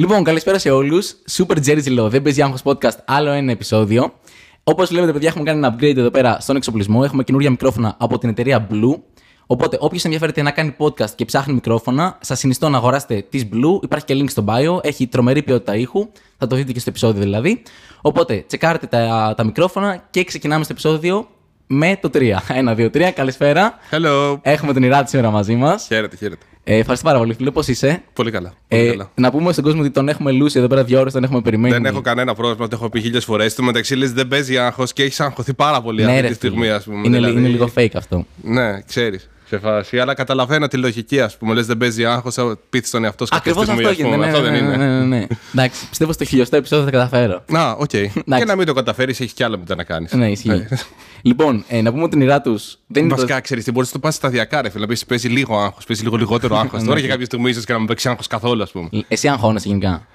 Λοιπόν, καλησπέρα σε όλους. Super Jerry λέω. Δεν παίζει άγχος podcast, άλλο ένα επεισόδιο. Όπως βλέπετε, παιδιά, έχουμε κάνει ένα upgrade εδώ πέρα στον εξοπλισμό. Έχουμε καινούργια μικρόφωνα από την εταιρεία Blue. Οπότε, όποιος ενδιαφέρεται να κάνει podcast και ψάχνει μικρόφωνα, σας συνιστώ να αγοράσετε της Blue. Υπάρχει και link στο bio. Έχει τρομερή ποιότητα ήχου. Θα το δείτε και στο επεισόδιο δηλαδή. Οπότε, τσεκάρετε τα, τα μικρόφωνα και ξεκινάμε στο επεισόδιο με το 3. 1, 2, 3. Καλησπέρα. Hello. Έχουμε τον Ιράτη σήμερα μαζί μας. Χαίρετε, χαίρετε. Ε, ευχαριστώ πάρα πολύ, φίλε. Πώς είσαι; Πολύ καλά. Πολύ Ε, καλά. να πούμε στον κόσμο ότι τον έχουμε λούσει εδώ πέρα δύο ώρες, τον έχουμε περιμένει. Δεν έχω κανένα πρόβλημα, το έχω πει χίλιες φορές. Στο μεταξύ λες, δεν παίζει άγχος και έχεις αγχωθεί πάρα πολύ Ναι, αυτή ρε, τη στιγμή, φίλε. ας πούμε. Είναι, δηλαδή. είναι λίγο fake αυτό. Ναι, ξέρεις. Σε φάση. Αλλά καταλαβαίνω τη λογική, ας πούμε. Λες, δεν παίζει άγχος, θα πείθεις στον εαυτό σου κάποια Ακριβώς στιγμή. αυτό ας πούμε. γίνεται. Ναι, Αυτό ναι, δεν ναι, είναι. ναι, ναι, ναι. Εντάξει, πιστεύω στο χιλιοστό επεισόδιο θα καταφέρω. Να, οκ. Και να μην το καταφέρεις, έχεις κι άλλο μετά να κάνεις. Ναι, ισχύει. λοιπόν, ε, να πούμε ότι τον Iratus δεν είναι. το- Βασικά, ξέρεις τι μπορείς να το πας σταδιακά, ρε φίλε. Να πει παίζει λίγο άγχος, παίζει λίγο λιγότερο άγχος. Ναι, Τώρα για κάποια στιγμή ίσως και να μην παίξει άγχος καθόλου, ας πούμε. Εσύ αγχώνεσαι γενικά;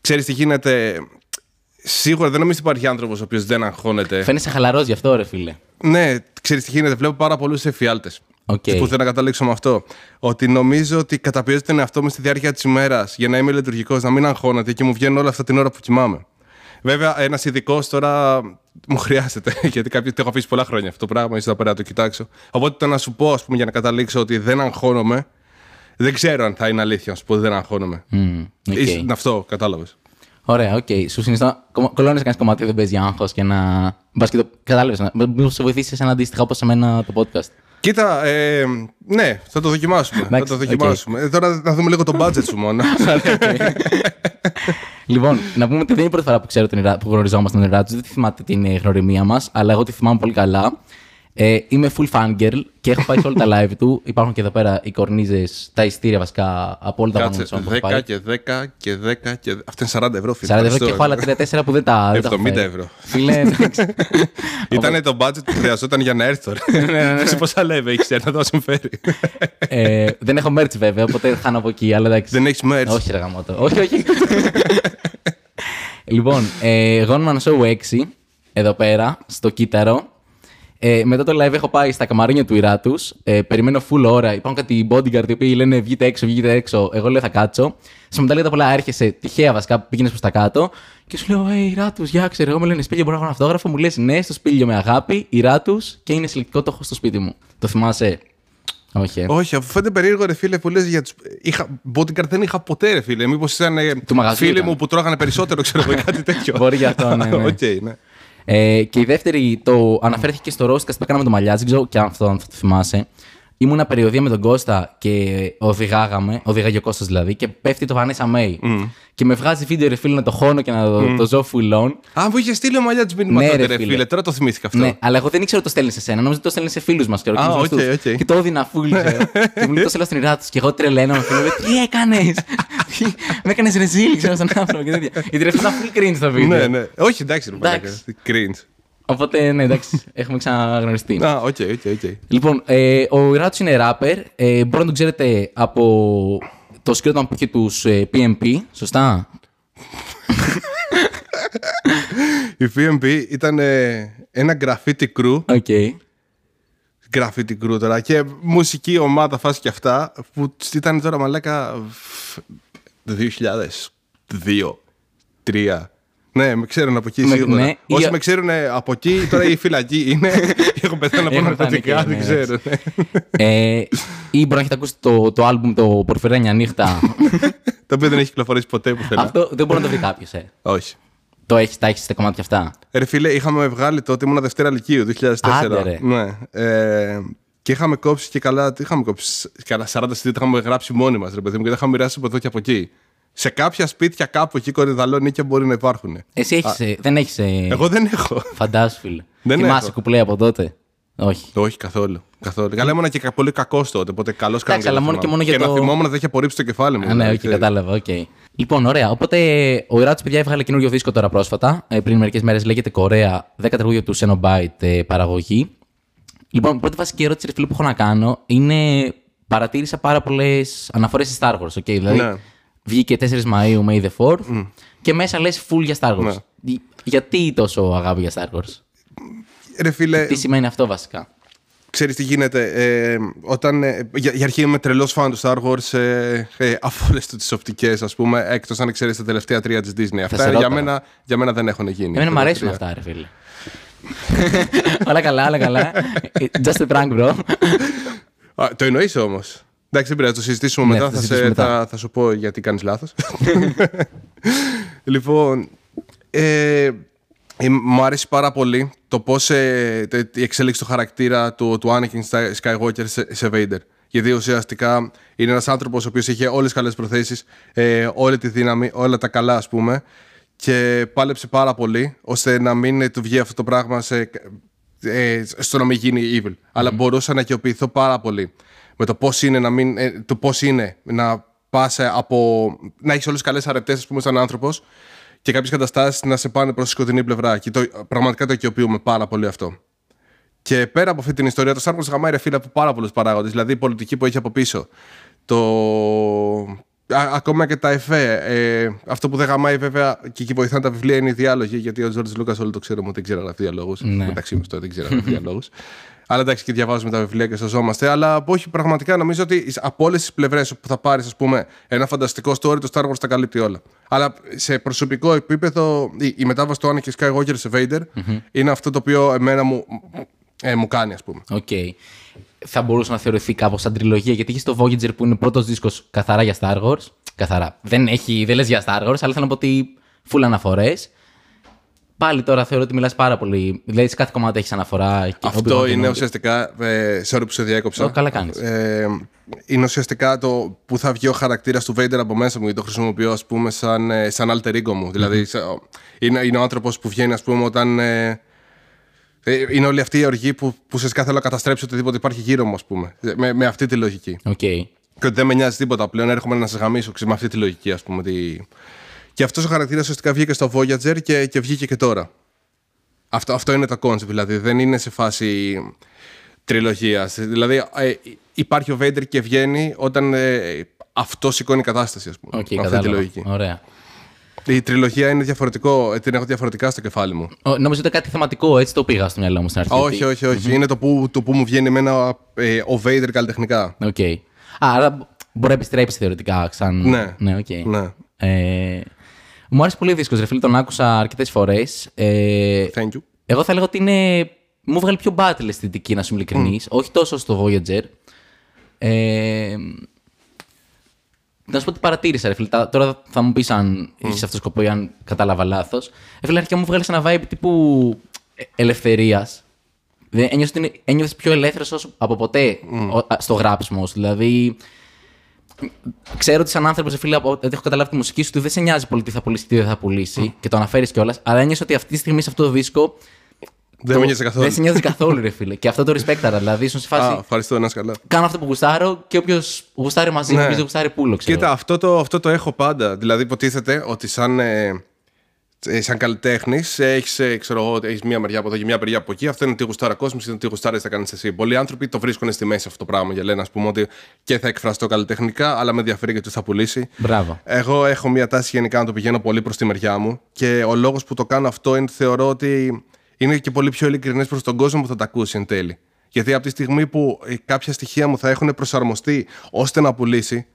Ξέρεις τι γίνεται. Σίγουρα δεν νομίζω ότι υπάρχει άνθρωπος ο οποίος δεν αγχώνεται. Φαίνεσαι χαλαρός γι' αυτό, ρε φίλε. Ναι, ξέρεις τι γίνεται. Βλέπω πάρα πολλούς εφιάλτες. Οκ. Και Πού θέλω να καταλήξω με αυτό. Ότι νομίζω ότι καταπιέζω τον εαυτό μου στη διάρκεια της ημέρας για να είμαι λειτουργικός, να μην αγχώνεται και μου βγαίνουν όλα αυτά την ώρα που κοιμάμαι. Βέβαια, ένας ειδικός τώρα μου χρειάζεται, γιατί κάποιος το έχω αφήσει πολλά χρόνια αυτό το πράγμα, ίσως θα πρέπει να το κοιτάξω. Οπότε το να σου πω, ας πούμε, για να καταλήξω ότι δεν αγχώνομαι, δεν ξέρω αν θα είναι αλήθεια να σου πω ότι δεν αγχώνομαι. Μμμ, οκ. Ίσως είναι αυτό, κατάλαβες. Ωραία, οκ. Σου συνιστώ. Κολώνεις κανένα κομμάτι που δεν παίζει άγχος και να. Μπας και το. Κατάλαβες. Μήπως σε βοηθήσεις σε ένα αντίστοιχα όπως σε μένα το podcast. Κοίτα, ε, ναι, θα το δοκιμάσουμε. θα Εντάξει, το δοκιμάσουμε. Ε, τώρα να δούμε λίγο το budget σου μόνο. Λοιπόν, να πούμε ότι δεν είναι η πρώτη φορά που, ξέρω τον Ιρά, που γνωριζόμαστε τον Iratus. Δεν τη θυμάται την ε, γνωριμία μας, αλλά εγώ τη θυμάμαι πολύ καλά. Ε, είμαι full fangirl και έχω πάει σε όλα τα live του. Υπάρχουν και εδώ πέρα οι κορνίζες, τα ειστήρια βασικά από όλα τα Κάτσε, πάνω που έχω 10 πάει. και 10 και 10 και. Αυτό είναι 40 ευρώ, φίλε. 40 ευρώ Ευχαριστώ. και έχω άλλα 3-4 που δεν τα. δεν τα έχω 70 φέρει. ευρώ. Φίλε, εντάξει. Ήταν το budget που χρειαζόταν για να έρθω. Σε πόσα live έχεις να το συμφέρει. ε, δεν έχω merch βέβαια, οπότε χάνω από εκεί, αλλά εντάξει. Δεν έχεις merch. Όχι, ρε γαμώτο. Όχι, όχι. λοιπόν, ε, εγώ είμαι show 6, εδώ πέρα, στο κύτταρο. Ε, μετά το live έχω πάει στα καμαρίνια του Iratus. Ε, περιμένω full ώρα. Υπάρχουν κάτι bodyguard οι οποίοι λένε βγείτε έξω, βγείτε έξω. Εγώ λέω θα κάτσω. Σε μετά λέει τα πολλά έρχεσαι, τυχαία βασικά πήγαινες προς τα κάτω. Και σου λέω, Ε, Iratus, για ξέρω, εγώ μου λένε σπίτι, μπορώ να έχω ένα αυτόγραφο. Μου λες ναι, στο σπίτι με αγάπη, Iratus και είναι συλλεκτικό το έχω στο σπίτι μου. Το θυμάσαι; Όχι. ε. Όχι, αφού φαίνεται περίεργο, ρε φίλε, που λες για του. Είχα... Bodyguard δεν είχα ποτέ, ρε φίλε. Μήπως ήταν ε, Του μαγαζιού φίλοι ήταν. μου που τρώγανε περισσότερο, ξέρω εγώ, ή κάτι τέτοιο. Μπορεί γι' αυτό, ναι, ναι. Οκ, ναι. Ε, και η δεύτερη, το αναφέρθηκε στο Ρόστικα που έκαναμε το μαλλιά, δεν ξέρω και αν αυτό αν θα το θυμάσαι. Ήμουν ένα περιοδία με τον Κώστα και οδηγάγαμε, οδηγάγε ο Κώστας δηλαδή, και πέφτει το Βανέσα Μέη. Και με βγάζει βίντεο ρε φίλε να το χώνω και να το, το ζω φουλών. Α, μου είχες στείλει ο μαλλιά της μήνυμα Ναι, τότε, ρε ρε φίλε. φίλε. Τώρα το θυμήθηκα αυτό. Ναι, αλλά εγώ δεν ήξερα ότι το στέλνει σε σένα. Νόμιζα ότι το στέλνει σε φίλους μας. Α, οκ, οκ. Και το έδινα full. ξέρω. και μου λέει το στέλνω στην ηρά του. Και εγώ τρελαίνω. Φίλε, λέω, τι έκανες; με έκανες ρεζίλι, ξέρω στον άνθρωπο και τέτοια. Η τρεφή ήταν full cringe στο βίντεο. Ναι, ναι. Όχι, εντάξει, ρε μαλάκα. Εντάξει. Cringe. Οπότε, ναι, εντάξει, έχουμε ξαναγνωριστεί. Α, οκ, οκ, οκ. Λοιπόν, ε, ο Iratus είναι ράπερ. Ε, μπορεί να τον ξέρετε από το σκύλο που είχε τους PMP, σωστά; Η PMP ήταν ε, ένα graffiti crew. Οκ. Graffiti crew τώρα. Και μουσική ομάδα, φάση και αυτά. Που ήταν τώρα μαλάκα. φ, Το 2002, 3. Ναι, με ξέρουν από εκεί Με- σίγουρα. ναι, Όσοι ή- με ξέρουν από εκεί, τώρα η φυλακή είναι. Έχουν πεθάνει από Έχουν ναρκωτικά, πεθάνει δεν και, ναι, ξέρω. ναι. ε, ή μπορεί να έχετε ακούσει το, το άλμπουμ το Πορφυρένια νύχτα. Το οποίο δεν έχει κυκλοφορήσει ποτέ πουθενά. Αυτό δεν μπορεί να το δει κάποιος. Ε. Όχι. Το έχεις, τα έχεις στα κομμάτια αυτά. Ρε φίλε, είχαμε βγάλει τότε, ήμουν Δευτέρα Λυκείου, 2004. Άντε, ρε. Ναι. Ε, και είχαμε κόψει και καλά, τι είχαμε κόψει, καλά 40 CD τα είχαμε γράψει μόνοι μας, ρε παιδί μου, και τα είχαμε μοιράσει από εδώ και από εκεί. Σε κάποια σπίτια κάπου εκεί Κορυδαλλό Νίκαια μπορεί να υπάρχουν. Εσύ έχεις, ε, δεν έχεις. Ε, Εγώ δεν έχω. Φαντάσου, φίλε. Δεν Θυμάσαι έχω. κουπλέ από τότε; Όχι. Όχι καθόλου. καθόλου. Καλά, ήμουν και κα- πολύ κακός τότε, οπότε καλώ κάνω. αλλά μόνο και μόνο για και το- να θυμόμουν δεν είχε απορρίψει το κεφάλι μου. Α, ναι, δηλαδή, όχι, ξέρεις. κατάλαβα, οκ. Λοιπόν, ωραία. Οπότε ο Iratus, παιδιά, έβγαλε καινούριο δίσκο τώρα πρόσφατα. ε, πριν μερικές μέρες λέγεται Κορέα, 10 τραγούδια του Xenobite ε, παραγωγή. Λοιπόν, πρώτη βασική ερώτηση ρε φίλε, που έχω να κάνω είναι. Παρατήρησα πάρα πολλές αναφορές σε Star Wars. Okay? Δηλαδή, Ναι. Βγήκε 4 Μαου, May the 4th, και μέσα λες full για Star Wars. Ναι. Γι- Γιατί τόσο αγάπη για Star Wars, Ρε φίλε, Τι σημαίνει αυτό βασικά; ξέρεις τι γίνεται. Ε, όταν, ε, για, για αρχή είμαι τρελός φαν του Star Wars ε, ε, από όλες τις οπτικές, ας πούμε, έκτος αν ξέρεις τα τελευταία τρία της Disney. Αυτά σε για ρώταγα. μένα, για μένα δεν έχουν γίνει. Εμένα μου αυτά τα αρέσουν τρία. αυτά, ρε φίλε. όλα καλά, όλα καλά. Just a prank, bro. Α, το εννοείς όμως; Εντάξει, δεν πειράζει, θα το συζητήσουμε Ναι, μετά. θα Θα, συζητήσουμε σε, μετά. θα, θα σου πω γιατί κάνεις λάθος. λοιπόν, ε, ε, μου αρέσει πάρα πολύ το πώς ε, τε- η εξέλιξη του χαρακτήρα του, του Anakin Sky- Skywalker σε, σε Vader. Γιατί ουσιαστικά είναι ένας άνθρωπος ο οποίος είχε όλες τις καλές προθέσεις, ε, όλη τη δύναμη, όλα τα καλά ας πούμε και πάλεψε πάρα πολύ ώστε να μην ε, του βγει αυτό το πράγμα σε, ε, στο να μην γίνει evil. Αλλά μπορούσα να οικειοποιηθώ πάρα πολύ με το πώς είναι να, μην, ε, το πώς είναι να πας ε, από. να έχεις όλες τις καλές αρετέ, ας πούμε, σαν άνθρωπος και κάποιες καταστάσεις να σε πάνε προς τη σκοτεινή πλευρά. Και το, πραγματικά το οικειοποιούμε πάρα πολύ αυτό. Και πέρα από αυτή την ιστορία, το Star Wars γαμάει ρε φίλε από πάρα πολλούς παράγοντες. Δηλαδή η πολιτική που έχει από πίσω. Το. Α, ακόμα και τα εφέ. Ε, αυτό που δεν γαμάει βέβαια και εκεί βοηθάνε τα βιβλία είναι οι διάλογοι. Γιατί ο Τζόρτζ Λούκας όλοι το ξέρουμε ότι δεν ξέρει γράφει διαλόγους. Ναι. Μεταξύ μας τώρα δεν ξέρει γράφει διαλόγους. Αλλά εντάξει και διαβάζουμε τα βιβλία και σωζόμαστε. Αλλά όχι, πραγματικά νομίζω ότι από όλες τις πλευρές που θα πάρεις, ας πούμε, ένα φανταστικό story, το Star Wars τα καλύπτει όλα. Αλλά σε προσωπικό επίπεδο, η, η μετάβαση του Anakin Skywalker σε Vader είναι αυτό το οποίο εμένα μου, ε, μου κάνει, ας πούμε. Οκ. Θα μπορούσε να θεωρηθεί κάπως σαν τριλογία, γιατί έχεις το Voyager που είναι πρώτος δίσκος καθαρά για Star Wars. Καθαρά. Δεν, έχει, δεν λες για Star Wars, αλλά θέλω να πω ότι full αναφορές. Πάλι τώρα θεωρώ ότι μιλάς πάρα πολύ. Δηλαδή, σε κάθε κομμάτι έχεις αναφορά. και Αυτό Obi-Wan είναι Kenobi. ουσιαστικά. Ε, sorry που σε διέκοψα. Ω, καλά κάνεις. Ε, είναι ουσιαστικά το που θα βγει ο χαρακτήρας του Vader από μέσα μου, γιατί το χρησιμοποιώ ας πούμε σαν, ε, σαν alter ego μου. Δηλαδή, σα- είναι, είναι ο άνθρωπος που βγαίνει, ας πούμε, όταν. Ε, ε, είναι όλη αυτή η οργή που, που ουσιαστικά θέλω να καταστρέψει οτιδήποτε υπάρχει γύρω μου, ας πούμε. Με, με αυτή τη λογική. Οκ. Και ότι δεν με νοιάζει τίποτα πλέον. Έρχομαι να σας γαμήσω ξέρεις, με αυτή τη λογική, ας πούμε. Ότι... Και αυτός ο χαρακτήρας ουσιαστικά βγήκε στο Voyager και, και βγήκε και τώρα. Αυτό, αυτό είναι το concept, δηλαδή. Δεν είναι σε φάση τριλογίας. Δηλαδή, ε, υπάρχει ο Vader και βγαίνει όταν ε, αυτό σηκώνει κατάσταση, ας πούμε. Οκ, με αυτή τη κατάλαβα. λογική. Ωραία. Η τριλογία είναι διαφορετικό, ε, την έχω διαφορετικά στο κεφάλι μου. Ο, νόμιζα ότι κάτι θεματικό, έτσι το πήγα στο μυαλό μου στην αρχή. όχι, όχι, όχι. Είναι το που, το που μου βγαίνει εμένα ε, ο Vader καλλιτεχνικά. Οκ. Α, άρα μπορεί να επιστρέψει θεωρητικά σαν. Ναι. Ναι, οκ. Ναι. Ε, μου άρεσε πολύ ο δίσκος, ρε φίλε, τον άκουσα αρκετές φορές. Ε, Thank you. εγώ θα έλεγα ότι είναι. Μου βγάλει πιο battle αισθητική, να σου είμαι ειλικρινής. Όχι τόσο στο Voyager. Ε, να σου πω τι παρατήρησα, ρε φίλε. Τα- Τώρα θα μου πεις αν είχε αυτό το σκοπό ή αν κατάλαβα λάθος. Ε, φίλε, αρχικά μου βγάλει ένα vibe τύπου ελευθερίας. Ένιωσες ότι είναι- ένιωθες πιο ελεύθερος όσο από ποτέ ο- α, στο γράψιμο. σου. Δηλαδή, ξέρω ότι σαν άνθρωπος, φίλε, από- ότι έχω καταλάβει τη μουσική σου, ότι δεν σε νοιάζει πολύ τι θα πουλήσει και τι δεν θα πουλήσει και το αναφέρεις κιόλας. Αλλά ένιωσε ότι αυτή τη στιγμή σε αυτό το δίσκο. Δεν το- με νοιάζει καθόλου. Δεν σε νοιάζει καθόλου, ρε φίλε. Και αυτό το respect, άρα, δηλαδή, ήσουν σε φάση. Α, ευχαριστώ, να είσαι καλά. Κάνω αυτό που γουστάρω και όποιος γουστάρει μαζί μου, Ναι. όποιο δεν γουστάρει πούλο, ξέρω. Κοίτα, αυτό το, αυτό το έχω πάντα. Δηλαδή, υποτίθεται ότι σαν, ε, ε, σαν καλλιτέχνης έχεις έχεις μία μεριά από εδώ και μία μεριά από εκεί. Αυτό είναι τι γουστάρα κόσμο και τι γουστάρει θα κάνει εσύ. Πολλοί άνθρωποι το βρίσκουν στη μέση αυτό το πράγμα και λένε, ας πούμε, ότι και θα εκφραστώ καλλιτεχνικά, αλλά με ενδιαφέρει γιατί θα πουλήσει. Μπράβο. Εγώ έχω μία τάση γενικά να το πηγαίνω πολύ προς τη μεριά μου και ο λόγος που το κάνω αυτό είναι ότι θεωρώ ότι είναι και πολύ πιο ειλικρινές προς τον κόσμο που θα τα ακούσει εν τέλει. Γιατί από τη στιγμή που ε, κάποια στοιχεία μου θα έχουν προσαρμοστεί ώστε να πουλήσει,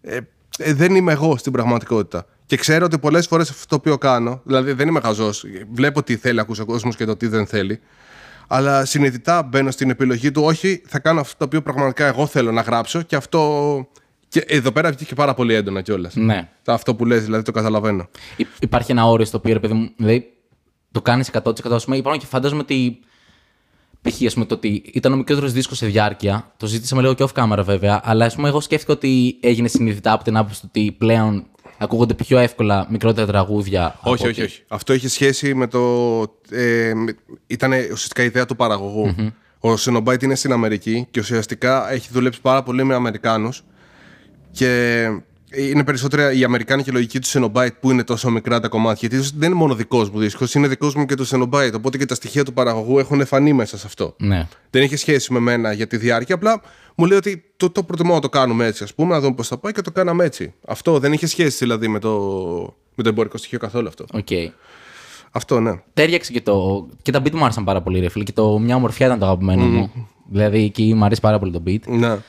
ε, ε, δεν είμαι εγώ στην πραγματικότητα. Και ξέρω ότι πολλές φορές αυτό το οποίο κάνω, δηλαδή δεν είμαι χαζός, βλέπω τι θέλει να ακούσει ο κόσμος και το τι δεν θέλει. Αλλά συνειδητά μπαίνω στην επιλογή του, όχι, θα κάνω αυτό το οποίο πραγματικά εγώ θέλω να γράψω και αυτό. Και εδώ πέρα βγήκε πάρα πολύ έντονα κιόλας. Ναι. Αυτό που λες, δηλαδή το καταλαβαίνω. Υ- Υπάρχει ένα όριο στο οποίο, ρε παιδί μου, δηλαδή, το κάνεις 100%. Α πούμε, υπάρχουν και φαντάζομαι ότι. Π.χ. ας πούμε, το ότι ήταν ο μικρότερος δίσκος σε διάρκεια. Το ζήτησαμε λίγο και off camera βέβαια. Αλλά ας πούμε, εγώ σκέφτηκα ότι έγινε συνειδητά από την άποψη του ότι πλέον ακούγονται πιο εύκολα μικρότερα τραγούδια. από Όχι, όχι, ότι- όχι. Αυτό είχε σχέση με το. Ε, ήταν ουσιαστικά η ιδέα του παραγωγου Ο Σενόμπάιτ είναι στην Αμερική και ουσιαστικά έχει δουλέψει πάρα πολύ με Αμερικάνους. Και είναι περισσότερα η Αμερικάνικη λογική του Xenobite που είναι τόσο μικρά τα κομμάτια. Γιατί δεν είναι μόνο δικός μου δίσκος, είναι δικός μου και του Xenobite. Οπότε και τα στοιχεία του παραγωγού έχουν φανεί μέσα σε αυτό. Ναι. Δεν είχε σχέση με μένα για τη διάρκεια. Απλά μου λέει ότι το, το προτιμώ να το κάνουμε έτσι, ας πούμε, να δούμε πώς θα πάει και το κάναμε έτσι. Αυτό δεν είχε σχέση δηλαδή με το, με το εμπορικό στοιχείο καθόλου αυτό. Οκ. Αυτό, ναι. Ταίριαξε και το. και τα beat μου άρεσαν πάρα πολύ, ρε φίλε. Και το μια ομορφιά ήταν το αγαπημένο μου. Δηλαδή εκεί μου αρέσει πάρα πολύ το beat. Να.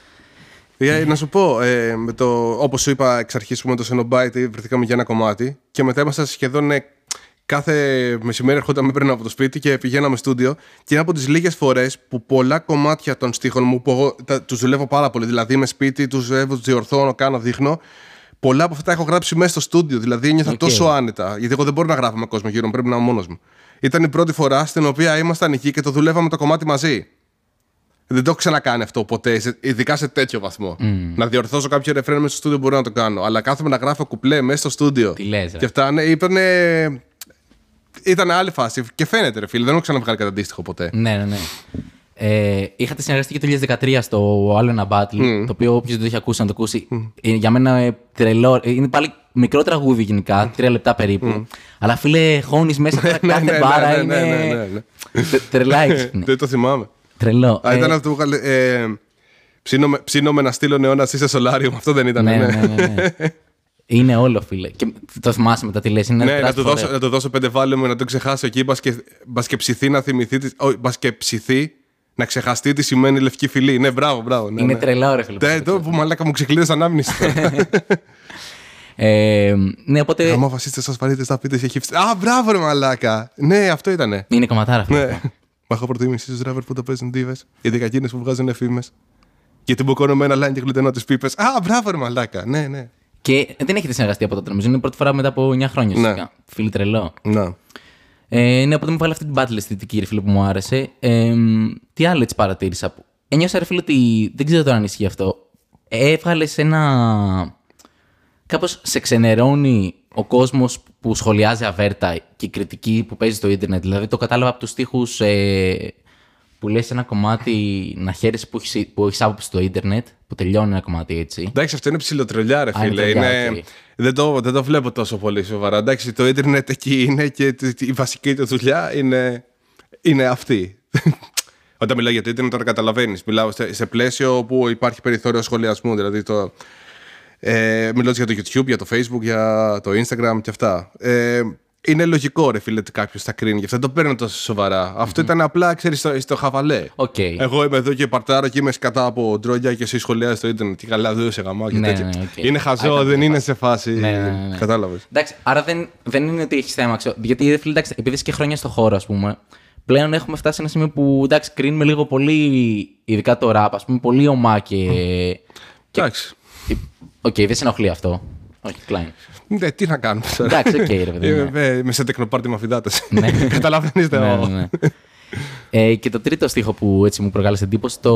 Ε, να σου πω, ε, με το, όπως σου είπα εξ αρχής που με το Xenobite βρεθήκαμε για ένα κομμάτι και μετά ήμασταν σχεδόν ε, κάθε μεσημέρι ερχόταν με έπαιρνε από το σπίτι και πηγαίναμε στούντιο και είναι από τις λίγες φορές που πολλά κομμάτια των στίχων μου που εγώ τα, τους δουλεύω πάρα πολύ, δηλαδή είμαι σπίτι, τους δουλεύω, τους διορθώνω, κάνω, δείχνω πολλά από αυτά τα έχω γράψει μέσα στο στούντιο. Δηλαδή νιώθα Οκ. τόσο άνετα. Γιατί εγώ δεν μπορώ να γράφω με κόσμο γύρω μου, πρέπει να είμαι μόνος μου. Ήταν η πρώτη φορά στην οποία ήμασταν εκεί και το δουλεύαμε το κομμάτι μαζί. Δεν το έχω ξανακάνει αυτό ποτέ, σε- ειδικά σε τέτοιο βαθμό. Να διορθώσω κάποιο ρεφρέν μέσα στο στούντιο μπορώ να το κάνω. Αλλά κάθομαι να γράφω κουπλέ μέσα στο στούντιο. Τι λες, ρε. Και αυτά ναι, ήταν. Ήταν άλλη φάση. Και φαίνεται, ρε φίλε, δεν έχω ξαναβγάλει κάτι αντίστοιχο ποτέ. Ναι, ναι, ναι. Ε, είχατε συνεργαστεί και το 2013 στο άλλο ένα battle, το οποίο όποιος δεν το έχει ακούσει να το ακούσει. ε, για μένα ε, τρελό. ε, Είναι πάλι μικρό τραγούδι γενικά, τρία λεπτά περίπου. Αλλά φίλε, χώνεις μέσα τώρα Ναι, κάθε ναι, ναι, μπάρα ναι, είναι. ναι, ναι, ναι, ναι. τε- Τρελά έξυπνη. Δεν το θυμάμαι. Τρελό. Α, Ε, ήταν αυτό που είχα. Ε, ψήνομαι, ψήνομαι να στείλω νεόνα σε σολάριο. Αυτό δεν ήταν. ναι, ναι. ναι, ναι, ναι. Είναι όλο, φίλε. Και το θυμάσαι μετά τι λες. Είναι Ναι, να τεράστιο του, δώσω, φορέο. να του δώσω πέντε βάλουμε να το ξεχάσω εκεί. Μπας και, μπας και ψηθεί να θυμηθεί. τις- όχι, μπας και ψηθεί να ξεχαστεί τι σημαίνει λευκή φυλή. Ναι, μπράβο, μπράβο. Ναι, Είναι ναι. τρελό, ρε φίλε. Ναι, το που μαλάκα μου ξεκλείδωσε ανάμνηση. Ε, ναι, οπότε. Άμα φασίστε, ασφαλίτε, θα πείτε έχει φυστεί. Α, μπράβο, ρε μαλάκα. Ναι, αυτό ήτανε. Είναι κομματάρα αυτό. Ναι. Μα έχω προτιμήσει στου ράβερ που το παίζουν δίβες. Ειδικά εκείνες που βγάζουν φήμε. Γιατί μπουκώνω με ένα line και γλυτενώ τις πίπες. Α, μπράβο, ρε μαλάκα. Ναι, ναι. Και δεν έχετε συνεργαστεί από τότε, νομίζω. Είναι η πρώτη φορά μετά από 9 χρόνια. Ναι. ουσιαστικά. Φίλε, τρελό. Να. Ε, ναι, οπότε μου βάλει αυτή την battle αισθητική, ρε φίλε, που μου άρεσε. Ε, τι άλλο έτσι παρατήρησα. που- Ένιωσα, ρε φίλε, ότι δεν ξέρω τώρα αν ισχύει αυτό. Έβγαλες ένα. Κάπως σε ξενερώνει ο κόσμος που σχολιάζει αβέρτα και η κριτική που παίζει στο ίντερνετ. Δηλαδή το κατάλαβα από τους στίχους, που λες ένα κομμάτι να χαίρεσαι που έχεις που έχεις άποψη στο ίντερνετ, που τελειώνει ένα κομμάτι έτσι. Εντάξει, αυτό είναι ψιλοτρολιά, ρε Α, είναι φίλε. τρολιά, Είναι... οκ. Δεν, το, δεν το βλέπω τόσο πολύ σοβαρά. Εντάξει, το ίντερνετ εκεί είναι και τη- η βασική του δουλειά είναι, είναι αυτή. Όταν μιλάω για το ίντερνετ, τώρα καταλαβαίνεις. Μιλάω σε, σε πλαίσιο όπου υπάρχει περιθώριο σχολιασμού. Δηλαδή, το, ε, μιλώ για το YouTube, για το Facebook, για το Instagram και αυτά. Ε, είναι λογικό, ρε φίλε, ότι κάποιος θα κρίνει. Γι' αυτό δεν το παίρνω τόσο σοβαρά. Αυτό ήταν απλά, ξέρεις, στο, στο χαβαλέ. Οκ. Εγώ είμαι εδώ και παρτάρω και είμαι σκατά από ντρόγια και εσύ σχολιάζεις στο Ιντερνετ. Και καλά, δεν σε γαμάω και Ναι, τέτοια. ναι, οκ. Είναι Α, χαζό, ήταν δεν μια είναι σε φάση. Ναι, ναι, ναι, ναι. Κατάλαβες. Εντάξει, άρα δεν, δεν είναι ότι έχεις θέμα. Ξέρω. Γιατί ρε φίλε, εντάξει, επειδή είσαι και χρόνια στο χώρο, ας πούμε, πλέον έχουμε φτάσει σε ένα σημείο που εντάξει, κρίνουμε λίγο πολύ, ειδικά το rap, ας πούμε, πολύ ωμά και. και- Εντάξει. Οκ, δεν σε ενοχλεί αυτό. Όχι, κλάιν. Ναι, τι να κάνουμε. τώρα. Εντάξει, οκ, ρε παιδί. Είμαι, ναι. είμαι- είμαι σε τεκνοπάρτι μαθητάτε. Ναι. Καταλαβαίνει ναι, ναι, ναι. ε, και το τρίτο στίχο που έτσι μου προκάλεσε εντύπωση, το.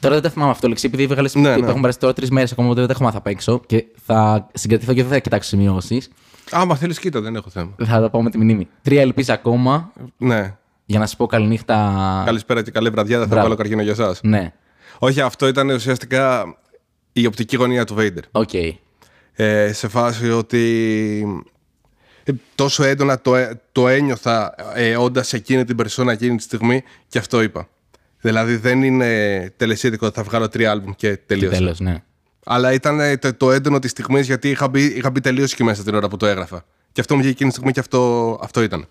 Τώρα δεν τα θυμάμαι αυτό, λέξη, επειδή έβγαλε. Ναι, ναι. Έχουν περάσει τώρα τρεις μέρες ακόμα, οπότε δεν τα έχω μάθει απ' έξω και θα συγκρατηθώ και δεν θα κοιτάξω σημειώσεις. Άμα θέλεις, κοίτα, δεν έχω θέμα. Θα τα πάω με τη μνήμη. Τρία LPs ακόμα Ναι. για να σας πω καληνύχτα. Καλησπέρα και καλή βραδιά, δεν θα Μπράβο. βάλω καρκίνο για εσάς. Ναι, Όχι, αυτό ήταν ουσιαστικά η οπτική γωνία του Vader. OK. Ε, σε φάση ότι ε, τόσο έντονα το, ε- το ένιωθα ε, όντας εκείνη την περσόνα εκείνη τη στιγμή και αυτό είπα. Δηλαδή δεν είναι τελεσίδικο ότι θα βγάλω τρία άλμπουμ και τελείωσε. Τέλος, ναι. Αλλά ήταν ε, το, το έντονο της στιγμής γιατί είχα μπει, είχα μπει τελείως εκεί μέσα την ώρα που το έγραφα. Και αυτό μου βγήκε εκείνη τη στιγμή και αυτό, αυτό ήταν.